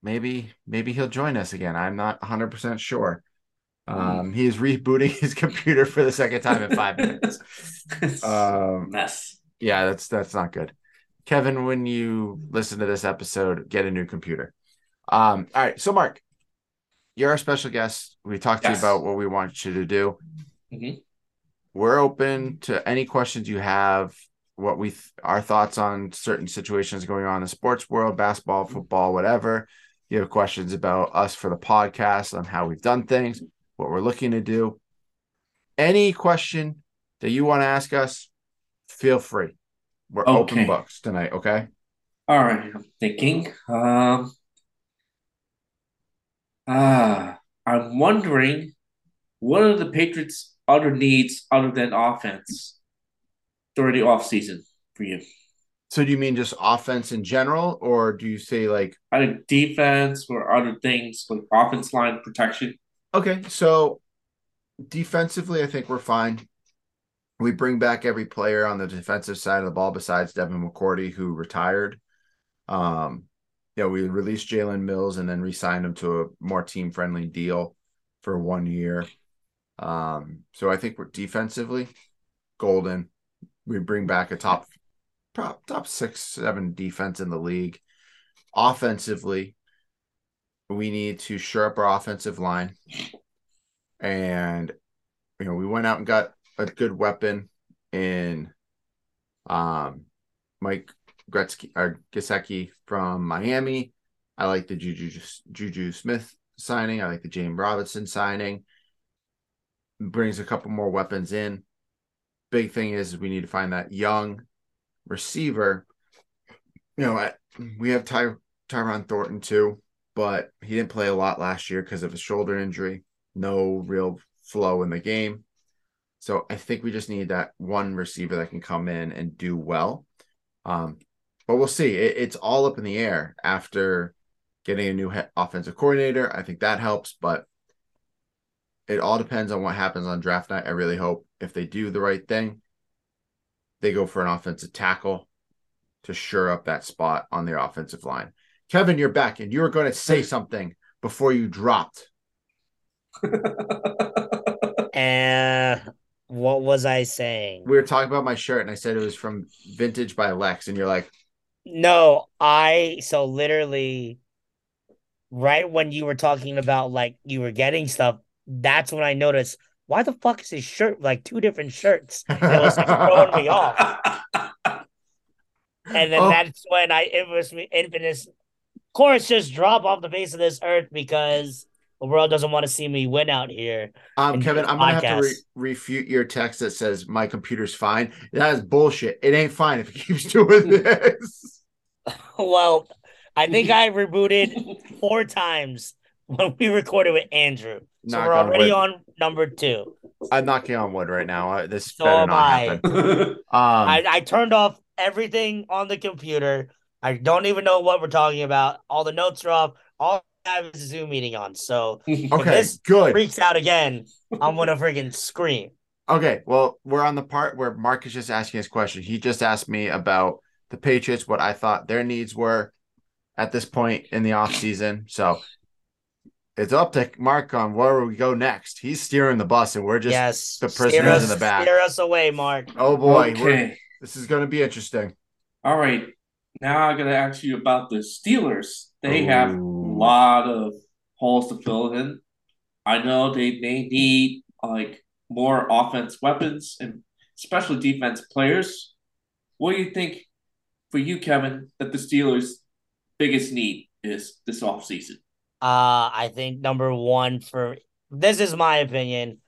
maybe maybe he'll join us again. I'm not 100 percent sure. Hmm. Um, he is rebooting his computer for the second time in five minutes. um, mess. Yeah, that's that's not good. Kevin, when you listen to this episode, get a new computer. Um, all right, so Mark, you're our special guest. We talked yes. to you about what we want you to do. Mm-hmm. We're open to any questions you have. What we th- our thoughts on certain situations going on in the sports world, basketball, football, whatever you have questions about us for the podcast on how we've done things, what we're looking to do, any question that you want to ask us, feel free. We're okay. open books tonight, okay? All right, I'm thinking. Um, uh, I'm wondering what are the Patriots' other needs other than offense during the off season for you? So do you mean just offense in general, or do you say like either defense or other things like offense line protection? Okay, so defensively, I think we're fine. We bring back every player on the defensive side of the ball besides Devin McCourty, who retired. Um, you know, we released Jalen Mills and then re-signed him to a more team-friendly deal for one year. Um, so I think we're defensively golden. We bring back a top top six, seven defense in the league. Offensively, we need to shore up our offensive line. And you know, we went out and got a good weapon in um Mike Gretzky or Gesicki from Miami. I like the Juju Juju Smith signing. I like the James Robinson signing. Brings a couple more weapons in. Big thing is we need to find that young receiver. You know, we have Ty Tyquan Thornton too, but he didn't play a lot last year because of a shoulder injury. No real flow in the game. So I think we just need that one receiver that can come in and do well. Um, but we'll see. It, it's all up in the air after getting a new he- offensive coordinator. I think that helps, but it all depends on what happens on draft night. I really hope if they do the right thing, they go for an offensive tackle to shore up that spot on their offensive line. Kevin, you're back, and you were going to say something before you dropped. what was I saying? We were talking about my shirt, and I said it was from Vintage by Lex, and you're like, "No, I." So literally, right when you were talking about like you were getting stuff, that's when I noticed why the fuck is his shirt like two different shirts? It was like throwing me off. And then oh. that's when I it was me infinite course just drop off the face of this earth because the world doesn't want to see me win out here. Um, Kevin, I'm gonna have to re- refute your text that says my computer's fine. That is bullshit. It ain't fine if it keeps doing this. well, I think I rebooted four times when we recorded with Andrew. So Knock we're already on, on, number two. I'm knocking on wood right now. This so better not I. happen. um, I, I turned off everything on the computer. I don't even know what we're talking about. All the notes are off. All have a Zoom meeting on. So okay, this good. freaks out again, I'm gonna freaking scream. Okay, well, we're on the part where Mark is just asking his question. He just asked me about the Patriots, what I thought their needs were at this point in the off season. So it's up to Mark on where we go next. He's steering the bus, and we're just yes, the prisoners us, in the back. Steer us away, Mark. Oh boy, okay. this is going to be interesting. All right, now I'm going to ask you about the Steelers. They Ooh. have lot of holes to fill in. I know they may need like more offense weapons and especially defense players. What do you think for you, Kevin, that the Steelers' biggest need is this offseason? Uh, I think number one for this is my opinion.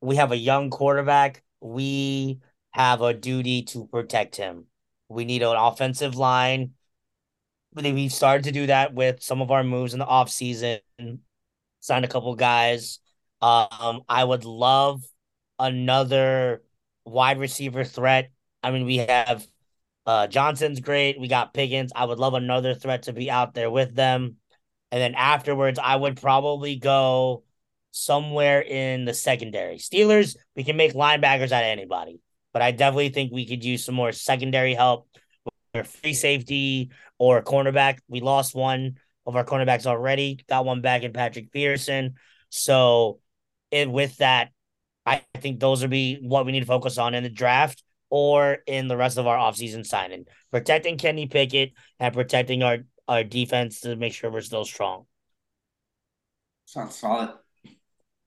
We have a young quarterback. We have a duty to protect him. We need an offensive line we started to do that with some of our moves in the off season. Signed a couple guys. Um, I would love another wide receiver threat. I mean, we have uh Johnson's great. We got Pickens. I would love another threat to be out there with them. And then afterwards, I would probably go somewhere in the secondary. Steelers, we can make linebackers out of anybody, but I definitely think we could use some more secondary help free safety or a cornerback. We lost one of our cornerbacks already, got one back in Patrick Peterson. So, and with that, I think those would be what we need to focus on in the draft or in the rest of our offseason signing. Protecting Kenny Pickett and protecting our, our defense to make sure we're still strong. Sounds solid.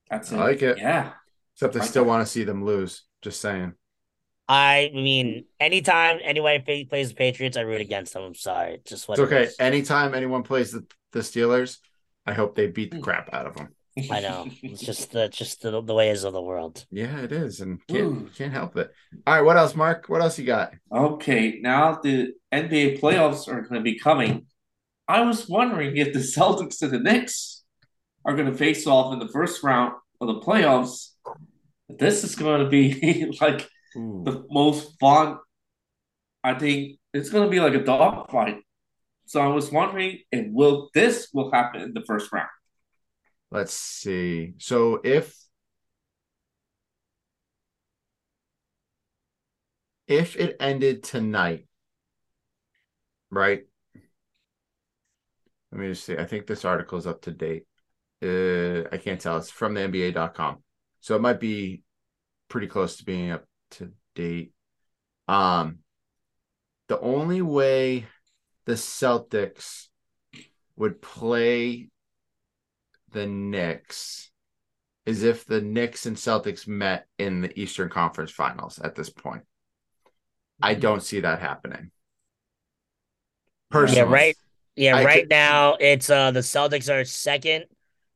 That's it. I like it. Yeah. Except they still want to see them lose. Just saying. I mean, anytime anyone plays the Patriots, I root against them. I'm sorry. Just what it's okay. It anytime anyone plays the, the Steelers, I hope they beat the hmm. crap out of them. I know. It's just the just the, the ways of the world. Yeah, it is, and hmm. can't can't help it. All right, what else, Mark? What else you got? Okay, now the NBA playoffs are going to be coming. I was wondering if the Celtics and the Knicks are going to face off in the first round of the playoffs. This is going to be like Ooh. the most fun. I think it's gonna be like a dog fight. So I was wondering if will this will happen in the first round. Let's see. So if if it ended tonight, right? Let me just see. I think this article is up to date. Uh, I can't tell. It's from the NBA.com. So it might be pretty close to being up to date. Um, the only way the Celtics would play the Knicks is if the Knicks and Celtics met in the Eastern Conference Finals at this point. I mm-hmm. don't see that happening. Personally. Yeah, right. Yeah, I right could... now it's uh the Celtics are second,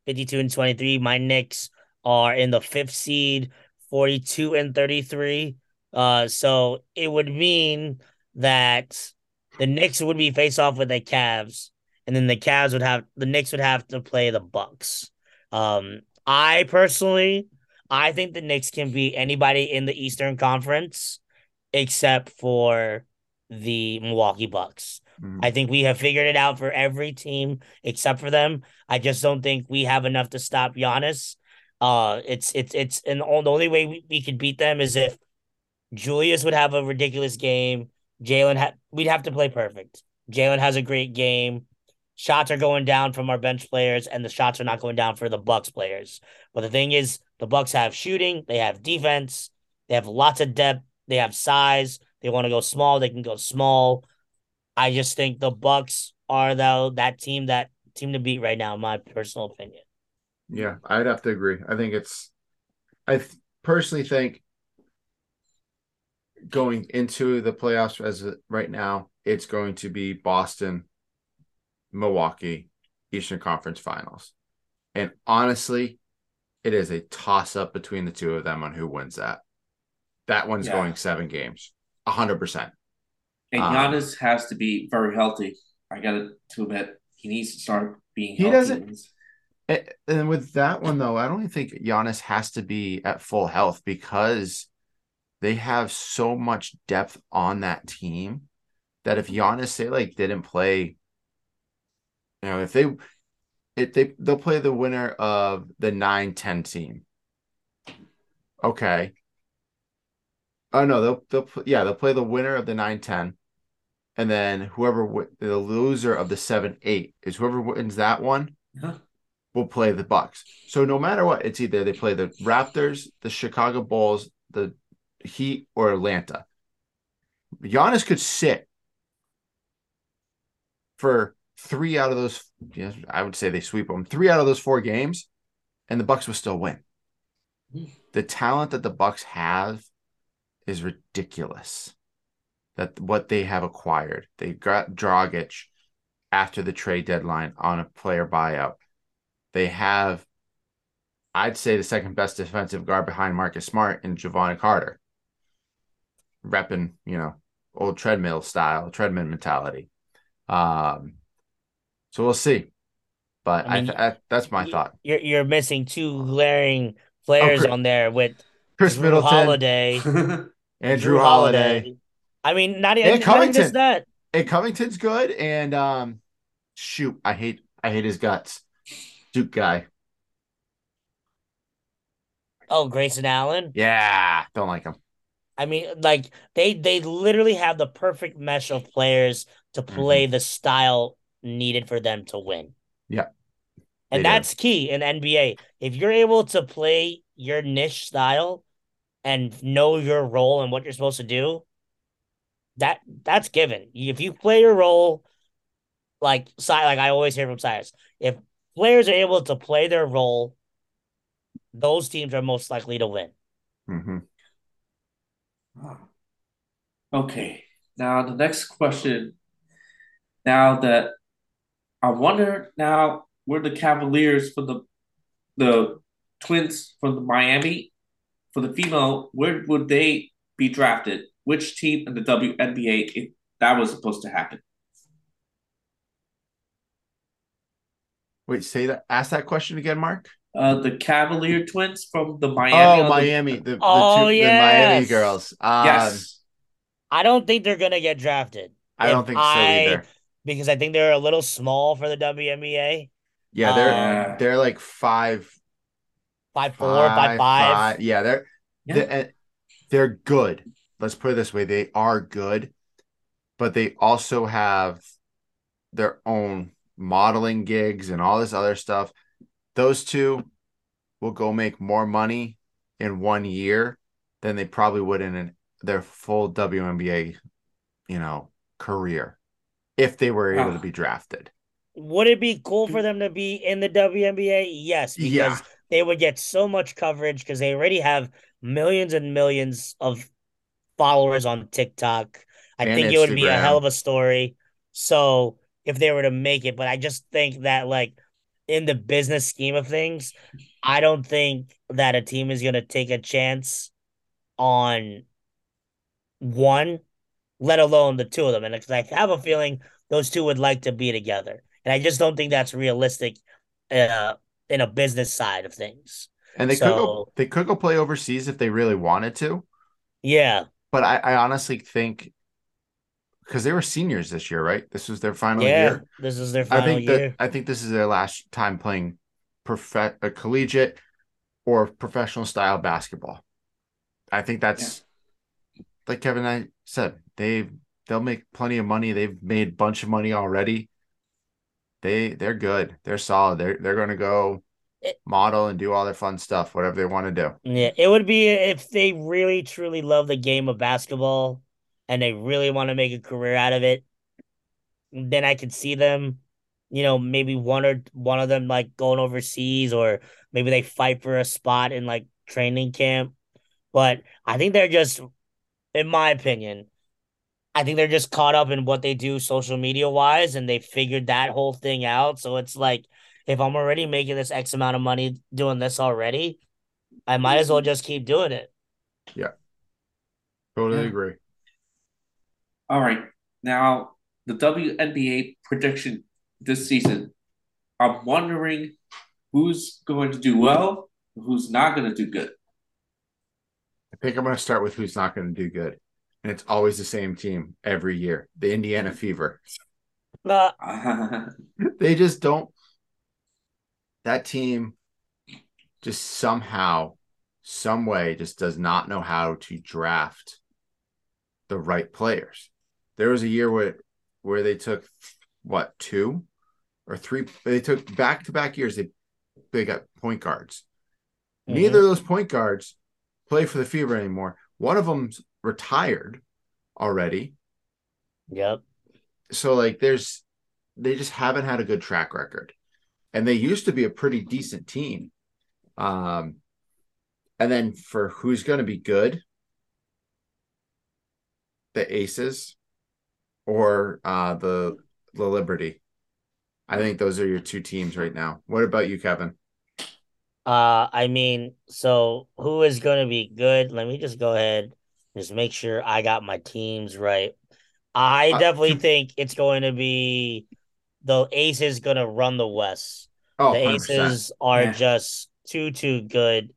52 and 23. My Knicks are in the fifth seed, 42 and 33. Uh so it would mean that the Knicks would be face off with the Cavs, and then the Cavs would have the Knicks would have to play the Bucks. Um, I personally, I think the Knicks can beat anybody in the Eastern Conference except for the Milwaukee Bucks. Mm-hmm. I think we have figured it out for every team except for them. I just don't think we have enough to stop Giannis. Uh, it's it's it's and the only way we, we could beat them is if Julius would have a ridiculous game. Jalen, ha- we'd have to play perfect. Jalen has a great game. Shots are going down from our bench players, and the shots are not going down for the Bucks players. But the thing is, the Bucks have shooting, they have defense, they have lots of depth, they have size. They want to go small, they can go small. I just think the Bucks are though that team that team to beat right now, in my personal opinion. Yeah, I'd have to agree. I think it's. I th- personally think going into the playoffs as right now, it's going to be Boston, Milwaukee, Eastern Conference Finals. And honestly, it is a toss up between the two of them on who wins that. That one's yeah. going seven games, hundred percent. And um, Giannis um, has to be very healthy. I got to admit, he needs to start being. Healthy. He doesn't. And with that one though, I don't think Giannis has to be at full health because they have so much depth on that team that if Giannis say like didn't play, you know, if they if they they'll play the winner of the 9-10 team. Okay. Oh no, they'll they'll yeah, they'll play the winner of the 9-10. And then whoever the loser of the 7-8 is whoever wins that one. Yeah. Will play the Bucks. So no matter what, it's either they play the Raptors, the Chicago Bulls, the Heat or Atlanta. Giannis could sit for three out of those. Yes, I would say they sweep them three out of those four games, and the Bucks will still win. Mm-hmm. The talent that the Bucks have is ridiculous. That what they have acquired, they got Dragic after the trade deadline on a player buyout. They have, I'd say, the second best defensive guard behind Marcus Smart and Jevon Carter repping, you know, old treadmill style, treadmill mentality. Um, so we'll see. But I, mean, I, I that's my thought. You're you're missing two glaring players oh, on there with Khris Jrue Middleton, Holiday, and Jrue Holiday. Holiday. I mean, not even Covington. that. And Covington's good, and um, shoot, I hate I hate his guts. Duke guy. Oh, Grayson Allen. Yeah, don't like him. I mean, like they they literally have the perfect mesh of players to play mm-hmm. the style needed for them to win. Yeah. And that's do. key in NBA. If you're able to play your niche style and know your role and what you're supposed to do, that that's given. If you play your role like like I always hear from Cyrus, if players are able to play their role, those teams are most likely to win. Mm-hmm. Okay. Now the next question. Now that I wonder now where the Cavaliers for the the Twins from the Miami for the female, where would they be drafted? Which team in the WNBA if that was supposed to happen? Wait, say that. Ask that question again, Mark. Uh, the Cavalier twins from the Miami. Oh, Miami. The, the, oh, two, yes. the Miami girls. Um, yes. I don't think they're gonna get drafted. I don't think so I, either. Because I think they're a little small for the WNBA. Yeah, they're um, they're like five, five four, five five. five. Yeah, they're yeah. they're, they're good. let's put it this way, they are good, but they also have their own modeling gigs and all this other stuff. Those two will go make more money in one year than they probably would in an, their full WNBA, you know, career if they were able to be ah. drafted. Would it be cool for them to be in the WNBA? Yes, because yeah. they would get so much coverage because they already have millions and millions of followers on TikTok. I and think Instagram. it would be a hell of a story. So if they were to make it, but I just think that like in the business scheme of things, I don't think that a team is going to take a chance on one, let alone the two of them. And I have a feeling those two would like to be together. And I just don't think that's realistic uh, in a business side of things. And they so, could go they could go play overseas if they really wanted to. Yeah. But I, I honestly think because they were seniors this year, right? This was their final yeah, year. This is their final I think year. That, I think this is their last time playing prof- a uh, collegiate or professional style basketball. I think that's yeah. like Kevin and I said, they they'll make plenty of money. They've made a bunch of money already. They they're good. They're solid. They're they're gonna go model and do all their fun stuff, whatever they want to do. Yeah, it would be if they really truly love the game of basketball and they really want to make a career out of it. Then I could see them, you know, maybe one or one of them like going overseas, or maybe they fight for a spot in like training camp. But I think they're just, in my opinion, I think they're just caught up in what they do social media wise, and they figured that whole thing out. So it's like if I'm already making this X amount of money doing this already, I might as well mm-hmm. just keep doing it. Yeah. Totally yeah. agree. All right. Now, the WNBA prediction this season. I'm wondering who's going to do well, who's not going to do good. I think I'm going to start with who's not going to do good. And it's always the same team every year the Indiana Fever. Uh, they just don't that team just somehow, some way, just does not know how to draft the right players. There was a year where where they took what two or three they took back to back years they they got point guards. Mm-hmm. Neither of those point guards play for the Fever anymore. One of them's retired already. Yep. So like there's they just haven't had a good track record and they used to be a pretty decent team. Um, and then for who's going to be good, the Aces or uh, the the Liberty. I think those are your two teams right now. What about you, Kevin? Uh, I mean, so who is going to be good? Let me just go ahead, just make sure I got my teams right. I uh, definitely think it's going to be the Aces going to run the West. Oh, the 100%. Aces are yeah. just too too good.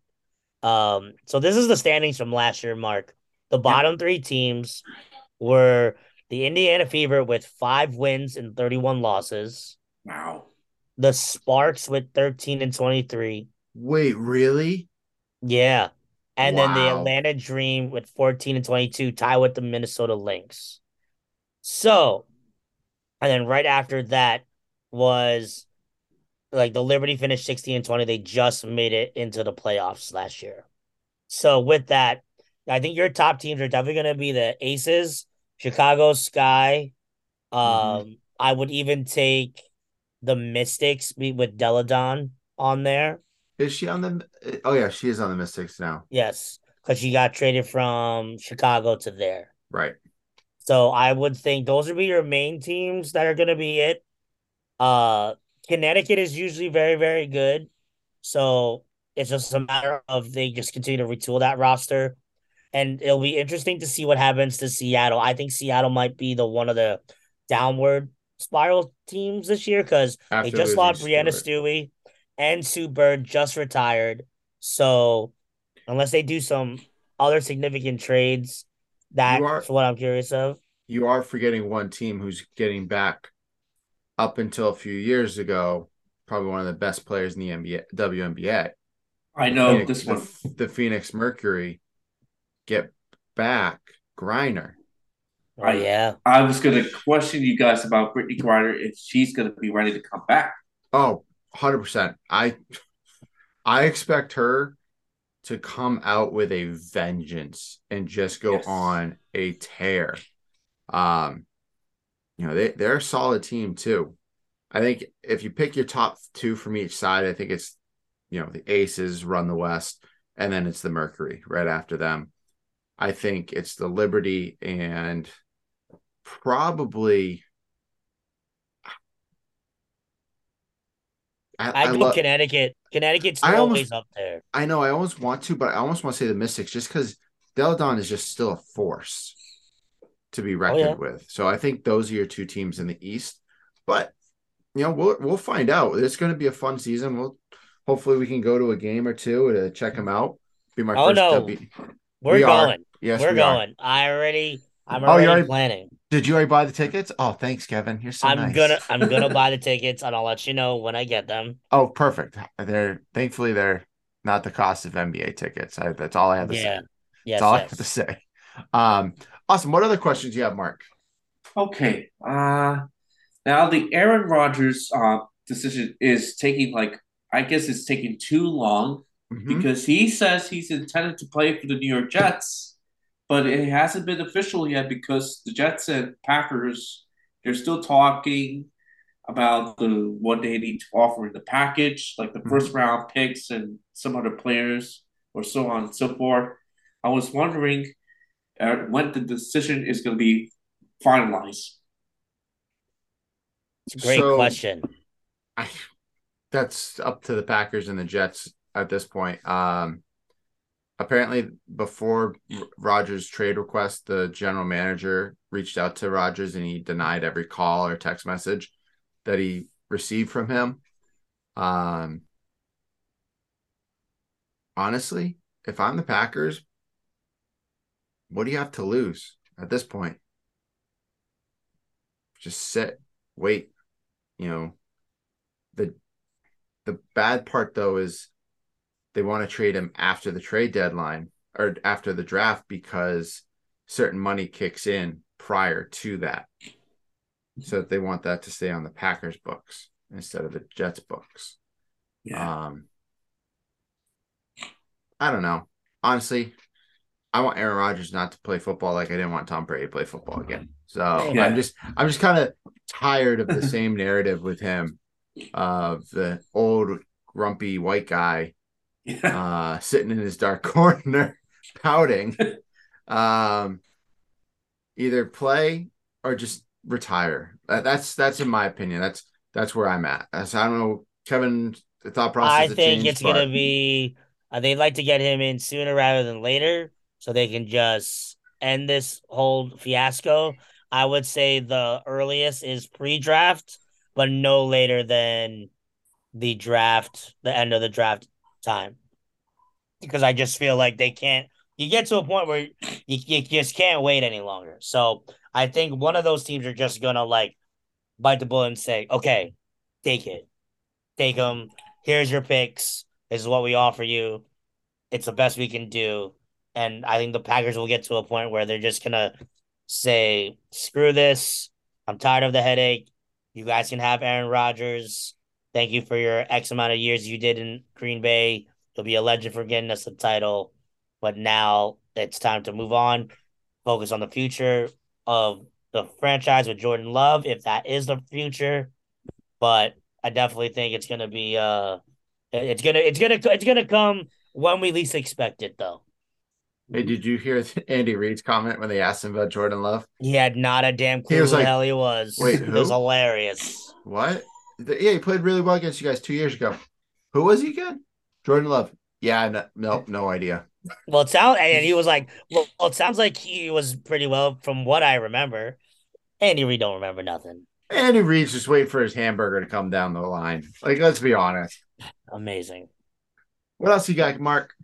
Um, so this is the standings from last year, Mark. The bottom three teams were the Indiana Fever with five wins and 31 losses. Wow. The Sparks with 13 and 23. Wait, really? Yeah. And wow. then the Atlanta Dream with 14 and 22, tie with the Minnesota Lynx. So, and then right after that was like the Liberty finished 16 and 20. They just made it into the playoffs last year. So with that, I think your top teams are definitely going to be the Aces, Chicago Sky. Um, mm-hmm. I would even take the Mystics with Delle Donne on there. Is she on the? Oh yeah, she is on the Mystics now. Yes, because she got traded from Chicago to there. Right. So I would think those would be your main teams that are going to be it. Uh, Connecticut is usually very, very good. So it's just a matter of they just continue to retool that roster. And it'll be interesting to see what happens to Seattle. I think Seattle might be the one of the downward spiral teams this year because they just lost Breanna Stewie and Sue Bird just retired. So unless they do some other significant trades, that's are, what I'm curious of. You are forgetting one team who's getting back up until a few years ago, probably one of the best players in the NBA, WNBA. I know Phoenix, this one. The, the, Phoenix Mercury get back Griner. Oh yeah. I was gonna question you guys about Brittney Griner if she's gonna be ready to come back. Oh, 100 percent. I I expect her to come out with a vengeance and just go yes. on a tear. Um, you know, they, they're a solid team too. I think if you pick your top two from each side, I think it's you know the Aces run the West, and then it's the Mercury right after them. I think it's the Liberty and probably. I, I, go love, Connecticut. Connecticut's I always up there. I know. I almost want to, but I almost want to say the Mystics just because Delle Donne is just still a force to be oh, reckoned oh, yeah. with. So I think those are your two teams in the East. But you know, we'll we'll find out. It's going to be a fun season. We'll hopefully we can go to a game or two to check them out. Be my oh, first no. W. We're we going. Are. Yes, we're we going. Are. I already. I'm already, oh, already planning. Did you already buy the tickets? Oh, thanks, Kevin. You're so I'm nice. gonna I'm gonna buy the tickets and I'll let you know when I get them. Oh, perfect. They're thankfully they're not the cost of NBA tickets. I, that's all I have to yeah. say. Yes, that's all yes. I have to say. Um, awesome. What other questions do you have, Mark? Okay. Uh now the Aaron Rodgers uh decision is taking like I guess it's taking too long mm-hmm. because he says he's intended to play for the New York Jets, but it hasn't been official yet because the Jets and Packers they're still talking about the what they need to offer in the package, like the mm-hmm. first round picks and some other players, or so on and so forth. I was wondering uh, when the decision is going to be finalized. It's a great so, question. I that's up to the Packers and the Jets at this point. Um, apparently, before Rodgers' trade request, the general manager reached out to Rodgers and he denied every call or text message that he received from him. Um, honestly, if I'm the Packers, what do you have to lose at this point? Just sit, wait. You know, the the bad part though is they want to trade him after the trade deadline or after the draft because certain money kicks in prior to that. So they want that to stay on the Packers books instead of the Jets books. Yeah. Um I don't know. Honestly, I want Aaron Rodgers not to play football like I didn't want Tom Brady to play football again. So yeah. I'm just I'm just kind of tired of the same narrative with him of the old grumpy white guy uh, sitting in his dark corner pouting. Um, either play or just retire. that's that's in my opinion. That's that's where I'm at. That's, I don't know, Kevin. The thought process. I think changed, it's but... gonna be. Uh, they'd like to get him in sooner rather than later, so they can just end this whole fiasco. I would say the earliest is pre-draft, but no later than the draft, the end of the draft time. Because I just feel like they can't. You get to a point where you, you just can't wait any longer. So I think one of those teams are just gonna like bite the bullet and say, "Okay, take it, take them. Here's your picks. This is what we offer you. It's the best we can do." And I think the Packers will get to a point where they're just gonna say, "Screw this. I'm tired of the headache. You guys can have Aaron Rodgers. Thank you for your X amount of years you did in Green Bay. You'll be a legend for getting us the title. But now it's time to move on, focus on the future of the franchise with Jordan Love, if that is the future. But I definitely think it's gonna be uh it's gonna it's gonna it's gonna come when we least expect it though. Hey, did you hear Andy Reid's comment when they asked him about Jordan Love? He had not a damn clue who like, the hell he was. Wait, who? It was hilarious. What? Yeah, he played really well against you guys two years ago. Who was he again? Jordan Love. Yeah, no, no, no idea. Well, it sounds and he was like, well, it sounds like he was pretty well from what I remember. Andy Reid don't remember nothing. Andy Reid's just waiting for his hamburger to come down the line. Like, let's be honest. Amazing. What else you got, Mark?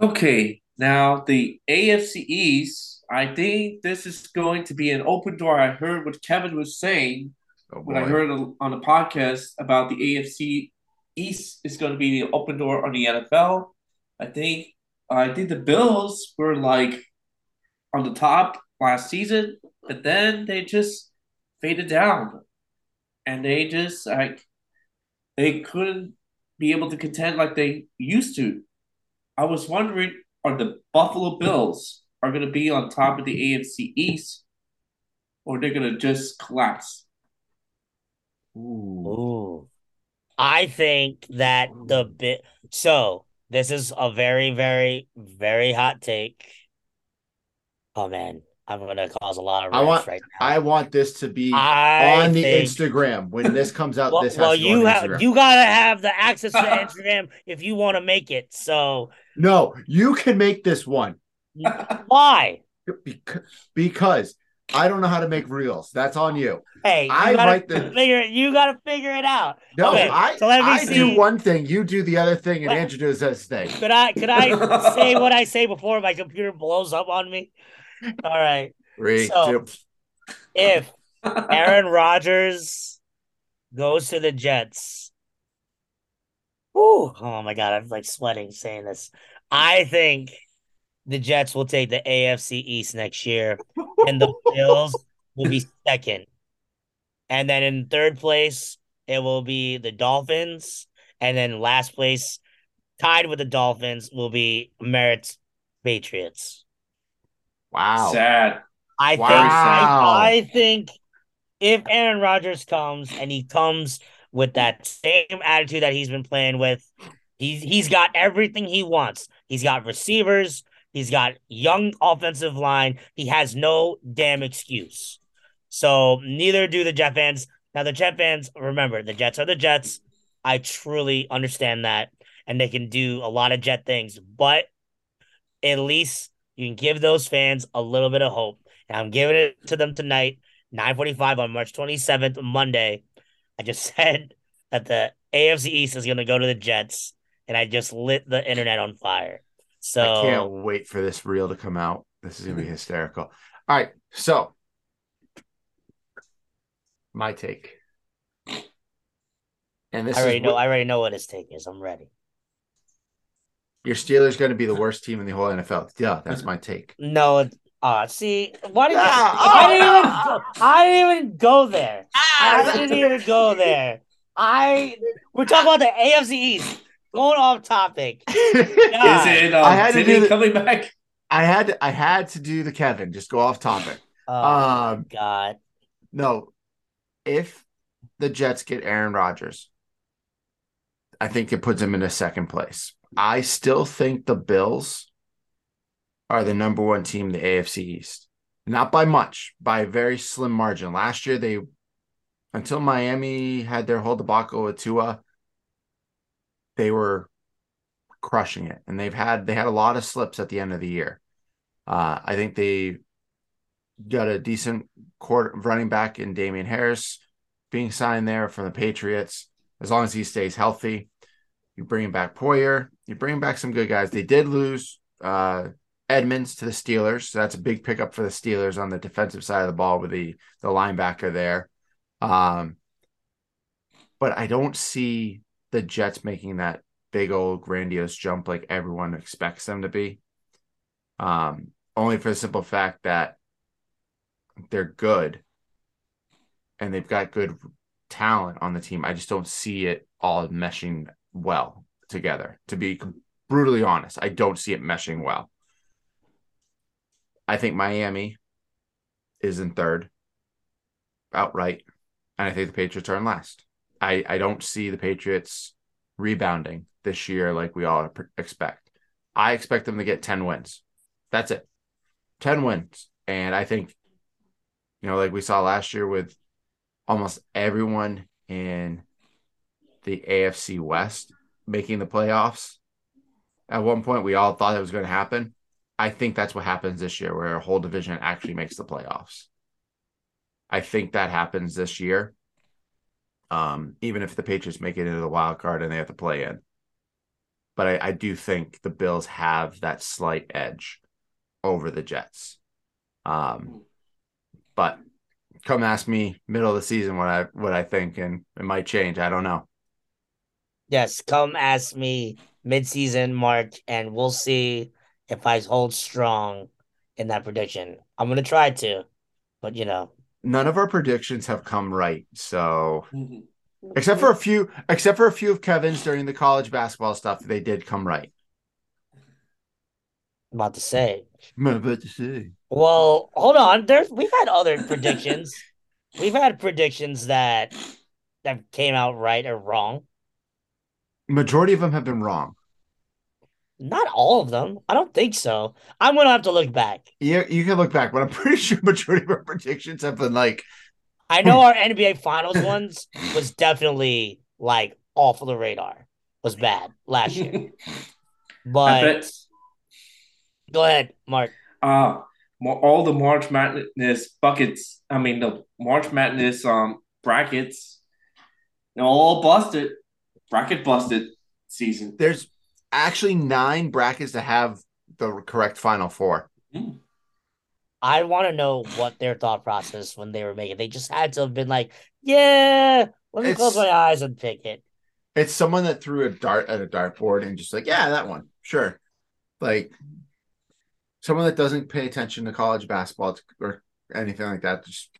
Okay, now, the AFC East, I think this is going to be an open door. I heard what Kevin was saying oh when I heard on the podcast about the AFC East is going to be the open door on the NFL. I think I think the Bills were like on the top last season, but then they just faded down, and they just like they couldn't be able to contend like they used to. I was wondering, are the Buffalo Bills are going to be on top of the AFC East, or they're going to just collapse? Ooh. Ooh. I think that the bit. So this is a very, very, very hot take. Oh man, I'm gonna cause a lot of. I want. Right I want this to be I on the think... Instagram when this comes out. well, this well you have you gotta have the access to Instagram if you want to make it. So no, you can make this one. Why? Because, because I don't know how to make reels. That's on you. Hey, you I write the figure. You got to figure it out. No, okay, I. So let me I see. do one thing. You do the other thing, and what? Andrew does this thing. Could I? Could I say what I say before my computer blows up on me? All right. Three, so, two. If Aaron Rodgers goes to the Jets, Ooh, oh my god, I'm like sweating saying this. I think the Jets will take the AFC East next year, and the Bills will be second. And then in third place, it will be the Dolphins. And then last place, tied with the Dolphins, will be Merritt's Patriots. Wow. Sad. I wow. think I, I think if Aaron Rodgers comes and he comes with that same attitude that he's been playing with, he's he's got everything he wants. He's got receivers, He's got young offensive line. He has no damn excuse. So neither do the Jet fans. Now the Jet fans, remember, the Jets are the Jets. I truly understand that. And they can do a lot of Jet things, but at least you can give those fans a little bit of hope. And I'm giving it to them tonight, 945 on March 27th, Monday. I just said that the AFC East is going to go to the Jets, and I just lit the internet on fire. So I can't wait for this reel to come out. This is gonna be hysterical. All right, so my take. And this I already know. What, I already know what his take is. I'm ready. Your Steelers going to be the worst team in the whole NFL. Yeah, that's my take. No, uh, see, why did ah, I, didn't even go, I didn't even go there. Ah, I didn't even go there. I we're talking about the AFC East going off topic. Is it? Um, I had to do the, coming back. I had to, I had to do the Kevin. Just go off topic. Oh um, God. No, if the Jets get Aaron Rodgers, I think it puts him in a second place. I still think the Bills are the number one team in the AFC East. Not by much, by a very slim margin. Last year, they, until Miami had their whole debacle with Tua, they were crushing it, and they've had they had a lot of slips at the end of the year. Uh, I think they got a decent court running back in Damien Harris being signed there from the Patriots. As long as he stays healthy, you bring back Poyer, you bring back some good guys. They did lose uh, Edmunds to the Steelers, so that's a big pickup for the Steelers on the defensive side of the ball with the the linebacker there. Um, but I don't see the Jets making that big old grandiose jump like everyone expects them to be. Um, only for the simple fact that they're good and they've got good talent on the team. I just don't see it all meshing well together. To be brutally honest, I don't see it meshing well. I think Miami is in third outright, and I think the Patriots are in last. I, I don't see the Patriots rebounding this year like we all expect. I expect them to get 10 wins. That's it. 10 wins. And I think, you know, like we saw last year with almost everyone in the AFC West making the playoffs. At one point, we all thought it was going to happen. I think that's what happens this year, where a whole division actually makes the playoffs. I think that happens this year um, even if the Patriots make it into the wild card and they have to play in. But I, I do think the Bills have that slight edge over the Jets. Um, but come ask me middle of the season what I what I think, and it might change. I don't know. Yes, come ask me mid-season March, and we'll see if I hold strong in that prediction. I'm gonna try to, but you know, none of our predictions have come right. So, mm-hmm. except for a few, except for a few of Kevin's during the college basketball stuff, they did come right. I'm about to say. I'm about to say. Well, hold on. There's we've had other predictions. we've had predictions that that came out right or wrong. Majority of them have been wrong. Not all of them. I don't think so. I'm gonna have to look back. Yeah, you can look back, but I'm pretty sure majority of our predictions have been like. I know our NBA Finals ones was definitely like off of the radar. Was bad last year, but go ahead, Mark. Uh all the March Madness buckets. I mean the March Madness um brackets. All busted, bracket busted season. There's actually nine brackets to have the correct final four. Mm. I want to know what their thought process when they were making. They just had to have been like, "Yeah, let me it's, close my eyes and pick it." It's someone that threw a dart at a dartboard and just like, "Yeah, that one, sure." Like someone that doesn't pay attention to college basketball or anything like that, just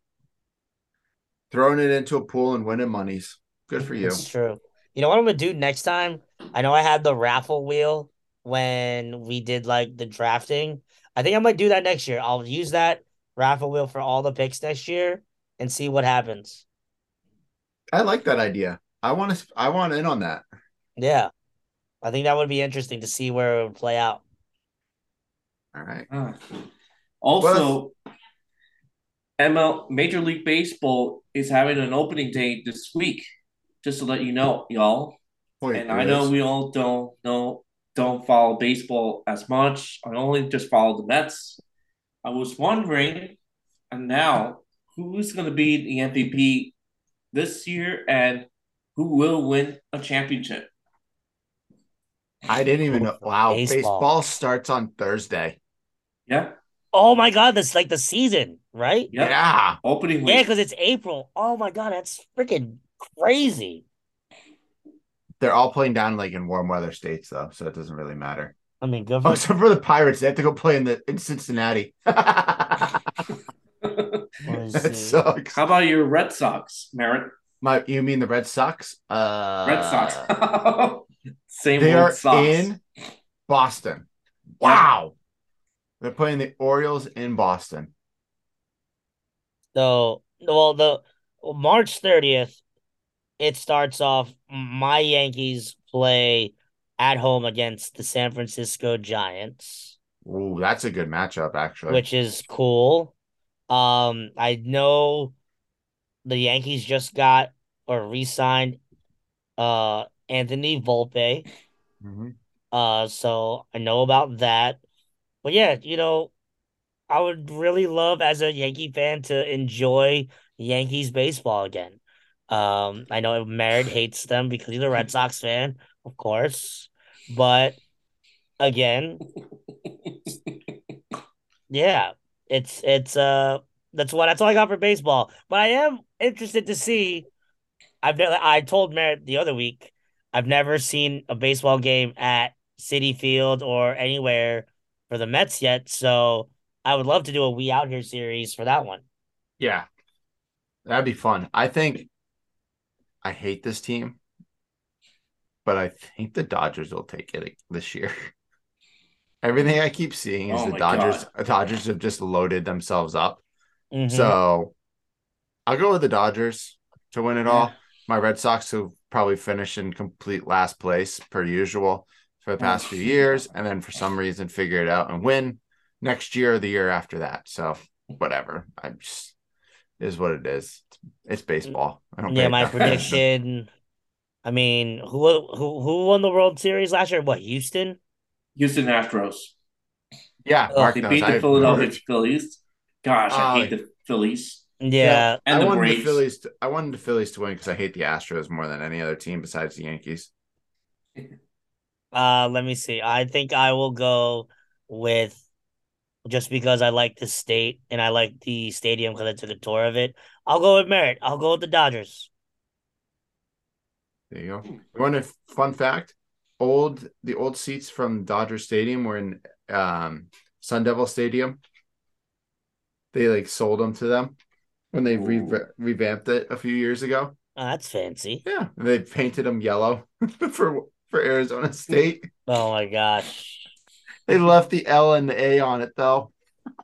throwing it into a pool and winning monies. Good for you. It's true. You know what I'm gonna do next time? I know I had the raffle wheel when we did like the drafting. I think I might do that next year. I'll use that raffle wheel for all the picks next year and see what happens. I like that idea. I want to. I want in on that. Yeah, I think that would be interesting to see where it would play out. All right. Uh, also, ML Major League Baseball is having an opening day this week just to let you know, y'all. Point and I know we all don't know don't follow baseball as much. I only just follow the Mets. I was wondering, and now who's going to be the MVP this year, and who will win a championship? I didn't even know. Wow, baseball, baseball starts on Thursday. Yeah. Oh my god, that's like the season, right? Yep. Yeah. Opening week. Yeah, because it's April. Oh my god, that's freaking crazy. They're all playing down like in warm weather states though, so it doesn't really matter. I mean, go for oh, except for the Pirates, they have to go play in the in Cincinnati. that sucks. How about your Red Sox, Merritt? My, you mean the Red Sox? Uh, Red Sox. Same. They are Sox. in Boston. Wow. They're playing the Orioles in Boston. So, well, the March 30th, it starts off my Yankees play at home against the San Francisco Giants. Ooh, that's a good matchup actually. Which is cool. Um I know the Yankees just got or re-signed uh Anthony Volpe. Mm-hmm. Uh so I know about that. But yeah, you know, I would really love as a Yankee fan to enjoy Yankees baseball again. Um, I know Merritt hates them because he's a Red Sox fan, of course. But again, yeah, it's it's uh that's what that's all I got for baseball. But I am interested to see. I've never. I told Merritt the other week. I've never seen a baseball game at Citi Field or anywhere for the Mets yet. So I would love to do a We Out Here series for that one. Yeah, that'd be fun. I think I hate this team, but I think the Dodgers will take it this year. Everything I keep seeing is oh the Dodgers. God. Dodgers have just loaded themselves up. Mm-hmm. So I'll go with the Dodgers to win it yeah. all. My Red Sox who probably finish in complete last place per usual for the past few years, and then for some reason figure it out and win next year or the year after that. So whatever. I'm just is what it is. It's baseball. I don't. Yeah, my prediction. I mean, who who who won the World Series last year? What Houston? Houston Astros. Yeah, Mark they knows. beat the Philadelphia Phillies. Gosh, uh, I hate the Phillies. Yeah, and I the wanted Braves. the Phillies. To, I wanted the Phillies to win because I hate the Astros more than any other team besides the Yankees. Uh, let me see. I think I will go with just because I like the state and I like the stadium because I took a tour of it. I'll go with Merritt. I'll go with the Dodgers. There you go. You want a fun fact? Old the old seats from Dodger Stadium were in um, Sun Devil Stadium they like sold them to them when they re- revamped it a few years ago. Oh, that's fancy. Yeah, and they painted them yellow for for Arizona State. Oh my gosh. They left the L and the A on it though.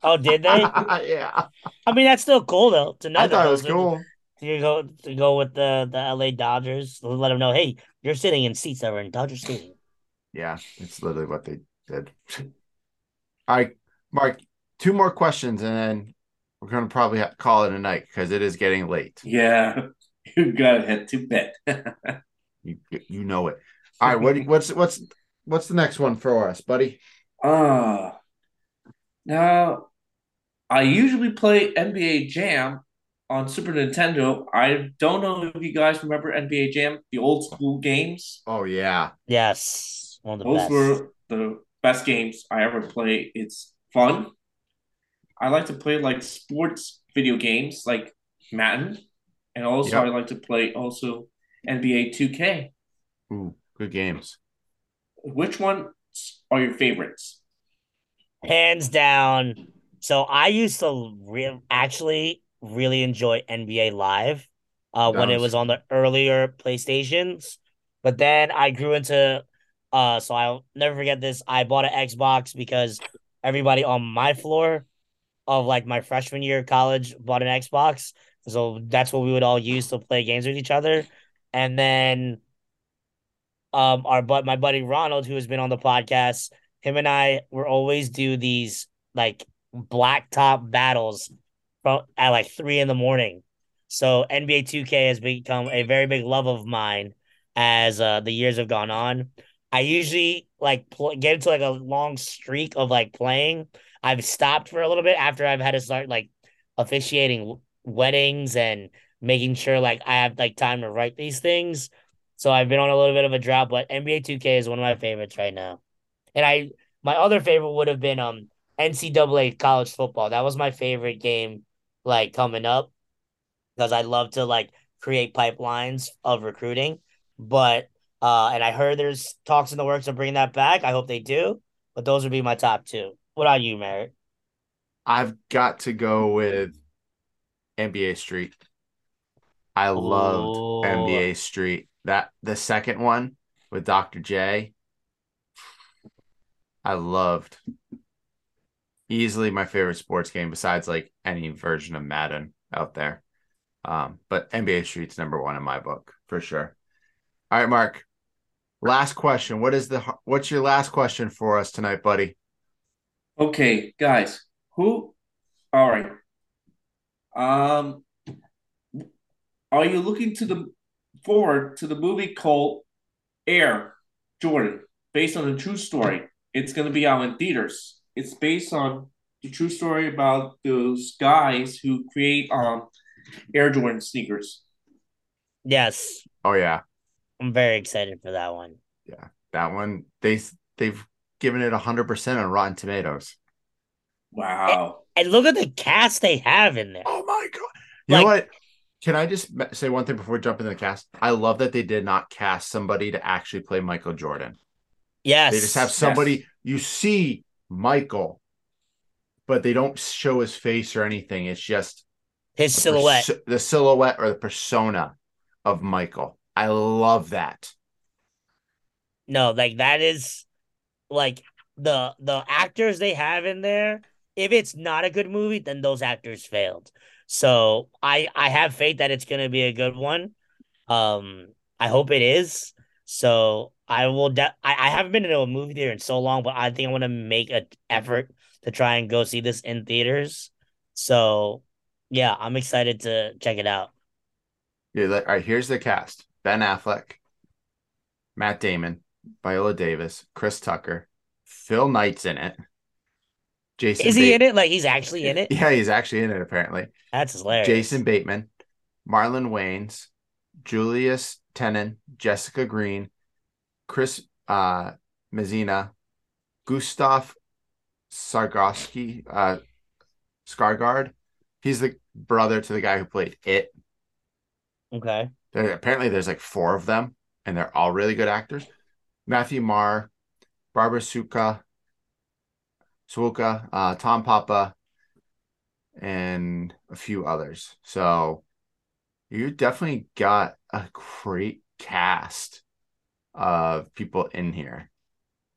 Oh, did they? yeah. I mean, that's still cool though. To know I thought it was cool. To go to go with the the LA Dodgers. Let them know, hey, you're sitting in seats that were in Dodger Stadium. Yeah, it's literally what they did. All right, Mark, two more questions, and then we're gonna probably have to call it a night because it is getting late. Yeah, you gotta head to bed. you you know it. All right, what what's what's what's the next one for us, buddy? Uh now I usually play NBA Jam on Super Nintendo. I don't know if you guys remember NBA Jam, the old school games. Oh yeah. Yes. One of the Those best. were the best games I ever played. It's fun. I like to play like sports video games like Madden. And also yep. I like to play also NBA 2K. Ooh, good games. Which ones are your favorites? Hands down. So I used to re- actually really enjoy NBA Live uh, when it was on the earlier PlayStations. But then I grew into uh so I'll never forget this. I bought an Xbox because everybody on my floor of like my freshman year of college bought an Xbox. So that's what we would all use to play games with each other. And then um our but my buddy Ronald, who has been on the podcast, him and I were always do these like blacktop battles from at like three in the morning. So NBA 2K has become a very big love of mine as uh, the years have gone on. I usually like pl- get into like a long streak of like playing. I've stopped for a little bit after I've had to start like officiating weddings and making sure like I have like time to write these things. So I've been on a little bit of a drought, but NBA 2K is one of my favorites right now. And I my other favorite would have been um NCAA college football. That was my favorite game like coming up because I love to like create pipelines of recruiting. But uh, and I heard there's talks in the works of bringing that back. I hope they do. But those would be my top two. What are you, Merritt? I've got to go with NBA Street. I loved Ooh. NBA Street. That the second one with Dr. J. I loved easily my favorite sports game besides like any version of Madden out there. Um, but NBA Street's number one in my book for sure. All right, Mark. Last question. What is the what's your last question for us tonight, buddy? Okay, guys. Who all right. Um are you looking to the forward to the movie called Air Jordan, based on a true story? It's gonna be out in theaters it's based on the true story about those guys who create um Air Jordan sneakers. Yes. Oh yeah. I'm very excited for that one. Yeah, that one they they've given it hundred percent on Rotten Tomatoes. Wow. And, and, look at the cast they have in there. Oh my god! You like, know what? Can I just say one thing before we jump into the cast? I love that they did not cast somebody to actually play Michael Jordan. Yes. They just have somebody yes. you see Michael, but they don't show his face or anything. It's just his silhouette, perso- the silhouette or the persona of Michael. I love that. No, like that is like the the actors they have in there. If it's not a good movie, then those actors failed. So I I have faith that it's gonna be a good one. Um, I hope it is. So I will. De- I, I haven't been to a movie theater in so long, but I think I want to make an effort to try and go see this in theaters. So, yeah, I'm excited to check it out. Yeah. All right. Here's the cast: Ben Affleck, Matt Damon, Viola Davis, Chris Tucker, Phil Knight's in it. Jason is he in it? Like he's actually in it? Yeah, he's actually in it. Apparently, that's hilarious. Jason Bateman, Marlon Wayans, Julius Tennon, Jessica Green, Chris uh, Messina, Gustaf Sargowski, uh, Skarsgård. He's the brother to the guy who played It. Okay. There, apparently, there's like four of them, and they're all really good actors. Matthew Maher, Barbara Suka, Suka, uh, Tom Papa, and and a few others. So you definitely got a great cast of people in here.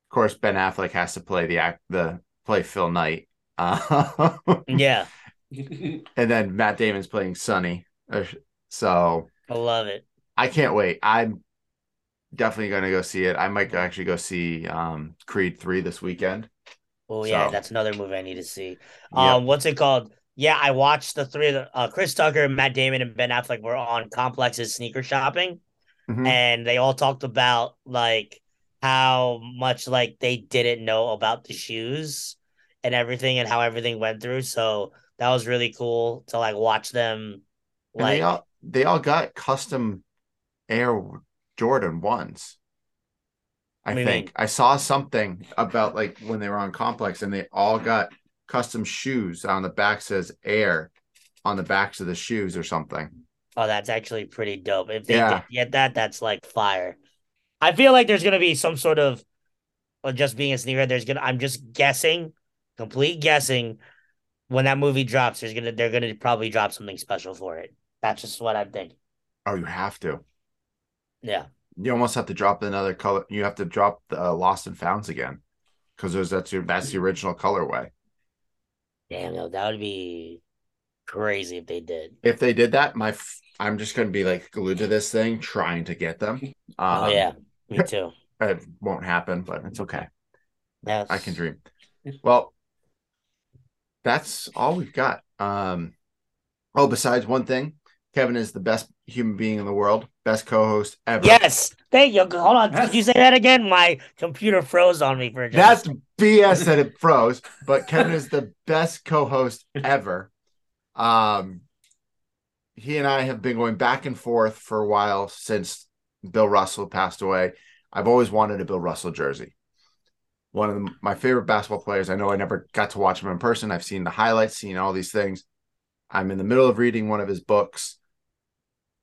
Of course, Ben Affleck has to play the act the play Phil Knight. Uh, yeah. and then Matt Damon's playing Sonny. Uh, so I love it. I can't wait. I'm definitely going to go see it. I might actually go see um, Creed 3 this weekend. Oh, yeah. So. That's another movie I need to see. Um, What's it called? Yeah, I watched the three of the, uh, Chris Tucker, Matt Damon, and Ben Affleck were on Complex's sneaker shopping. Mm-hmm. And they all talked about like how much like they didn't know about the shoes and everything and how everything went through. So that was really cool to like watch them. Like and they all they all got custom Air Jordan ones. I think? I saw something about like when they were on Complex and they all got custom shoes on the back says Air on the backs of the shoes or something. Oh, that's actually pretty dope. If they yeah. get that, that's like fire. I feel like there's gonna be some sort of just being a sneaker. There's gonna I'm just guessing, complete guessing. When that movie drops, there's gonna they're gonna probably drop something special for it. That's just what I'm thinking. Oh, you have to. Yeah. You almost have to drop another color. You have to drop the uh, Lost and Founds again because there's that's your that's the original colorway. Damn, no, that would be crazy if they did. If they did that, my f- I'm just gonna be like glued to this thing trying to get them. Oh, um, oh yeah, me too. It won't happen, but it's okay. Yes. I can dream. Well, that's all we've got. Um, oh, besides one thing, Kevin is the best human being in the world, best co-host ever. Yes, thank you. Hold on, did you say that again? My computer froze on me for a That's BS that it froze, but Kevin is the best co-host ever. Um, he and I have been going back and forth for a while since Bill Russell passed away. I've always wanted a Bill Russell jersey. One of the, my favorite basketball players. I know I never got to watch him in person. I've seen the highlights, seen all these things. I'm in the middle of reading one of his books.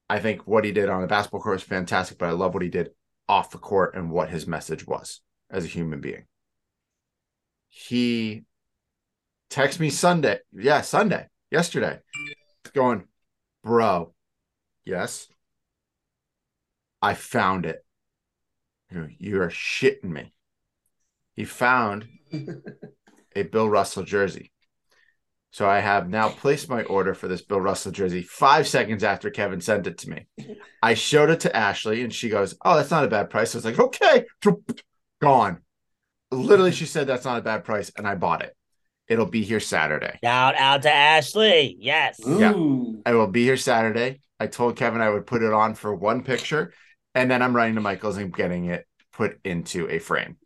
I think what he did on the basketball court was fantastic, but I love what he did off the court and what his message was as a human being. He texted me Sunday, yeah, Sunday, yesterday, going, bro, yes, I found it. You are shitting me. He found a Bill Russell jersey. So I have now placed my order for this Bill Russell jersey five seconds after Kevin sent it to me. I showed it to Ashley and she goes, Oh, that's not a bad price. I was like, Okay, gone. Literally, she said that's not a bad price, and I bought it. It'll be here Saturday. Shout out to Ashley. Yes. Ooh. Yeah. I will be here Saturday. I told Kevin I would put it on for one picture, and then I'm running to Michael's and getting it put into a frame.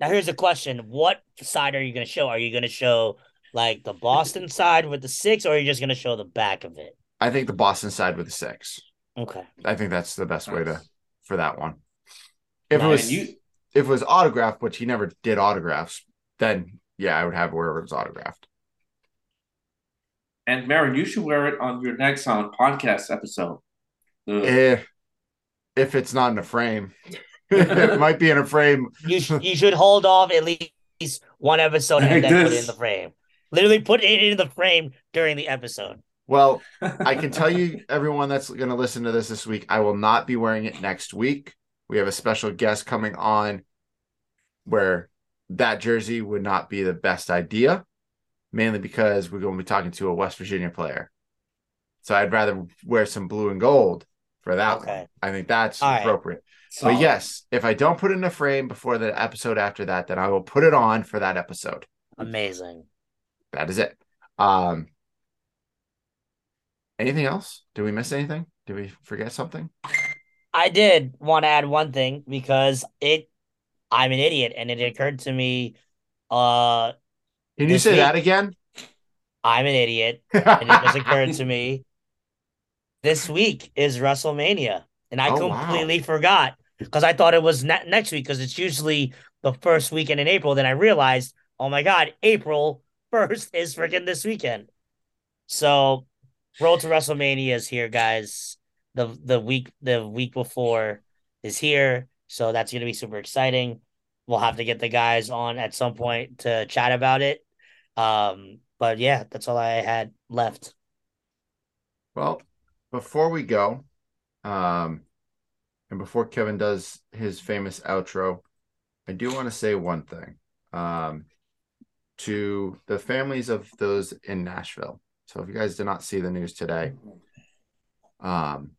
Now here's a question: What side are you going to show? Are you going to show like the Boston side with the six, or are you just going to show the back of it? I think the Boston side with the six. Okay. I think that's the best nice. way to for that one. If it was you... if it was autographed, which he never did autographs, then yeah, I would have wherever it's autographed. And Marin, you should wear it on your next on podcast episode. If if it's not in a frame, it might be in a frame. You sh- you should hold off at least one episode and then put it in the frame. Literally put it in the frame during the episode. Well, I can tell you, everyone that's going to listen to this this week, I will not be wearing it next week. We have a special guest coming on where that jersey would not be the best idea, mainly because we're going to be talking to a West Virginia player. So I'd rather wear some blue and gold for that okay. one. I think that's All appropriate. Right. But yes, if I don't put it in a frame before the episode after that, then I will put it on for that episode. Amazing that is it. Um, anything else? Did we miss anything? Did we forget something? I did want to add one thing because it I'm an idiot and it occurred to me uh Can you say week, that again? I'm an idiot and it just occurred to me this week is WrestleMania and I oh, completely wow. forgot because I thought it was ne- next week because it's usually the first weekend in April then I realized oh my god April first is freaking this weekend. So, Road to WrestleMania is here, guys. The the week the week before is here, so that's gonna be super exciting. We'll have to get the guys on at some point to chat about it. Um, But yeah, that's all I had left. Well, before we go, um, and before Kevin does his famous outro, I do want to say one thing um, to the families of those in Nashville. So if you guys did not see the news today, um,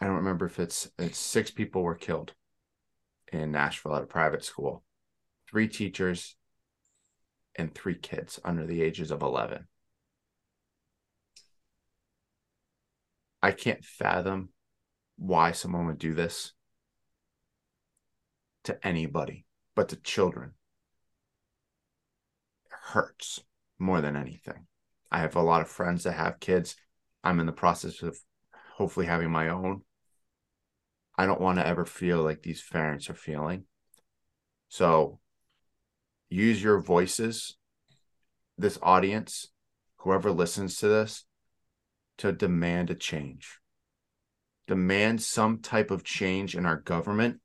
I don't remember if it's it's six people were killed in Nashville at a private school, three teachers and three kids under the ages of 11. I can't fathom why someone would do this to anybody but to children. Hurts more than anything. I have a lot of friends that have kids. I'm in the process of hopefully having my own. I don't want to ever feel like these parents are feeling. So use your voices, this audience, whoever listens to this, to demand a change. Demand some type of change in our government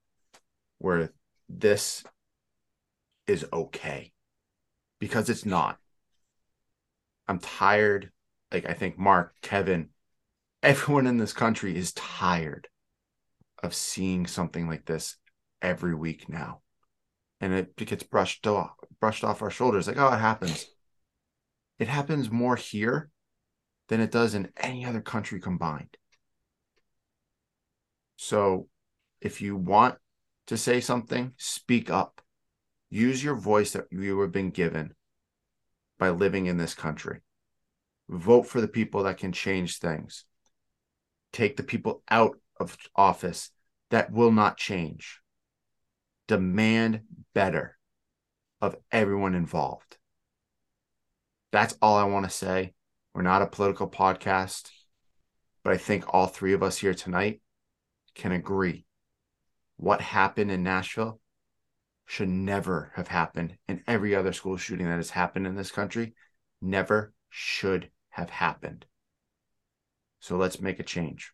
where this is okay because it's not. I'm tired. Like, I think Mark, Kevin, everyone in this country is tired of seeing something like this every week now. And it gets brushed off, brushed off our shoulders. Like, oh, it happens. It happens more here than it does in any other country combined. So if you want to say something, speak up. Use your voice that you have been given by living in this country. Vote for the people that can change things. Take the people out of office that will not change. Demand better of everyone involved. That's all I want to say. We're not a political podcast, but I think all three of us here tonight can agree what happened in Nashville should never have happened. And every other school shooting that has happened in this country never should have happened. So let's make a change.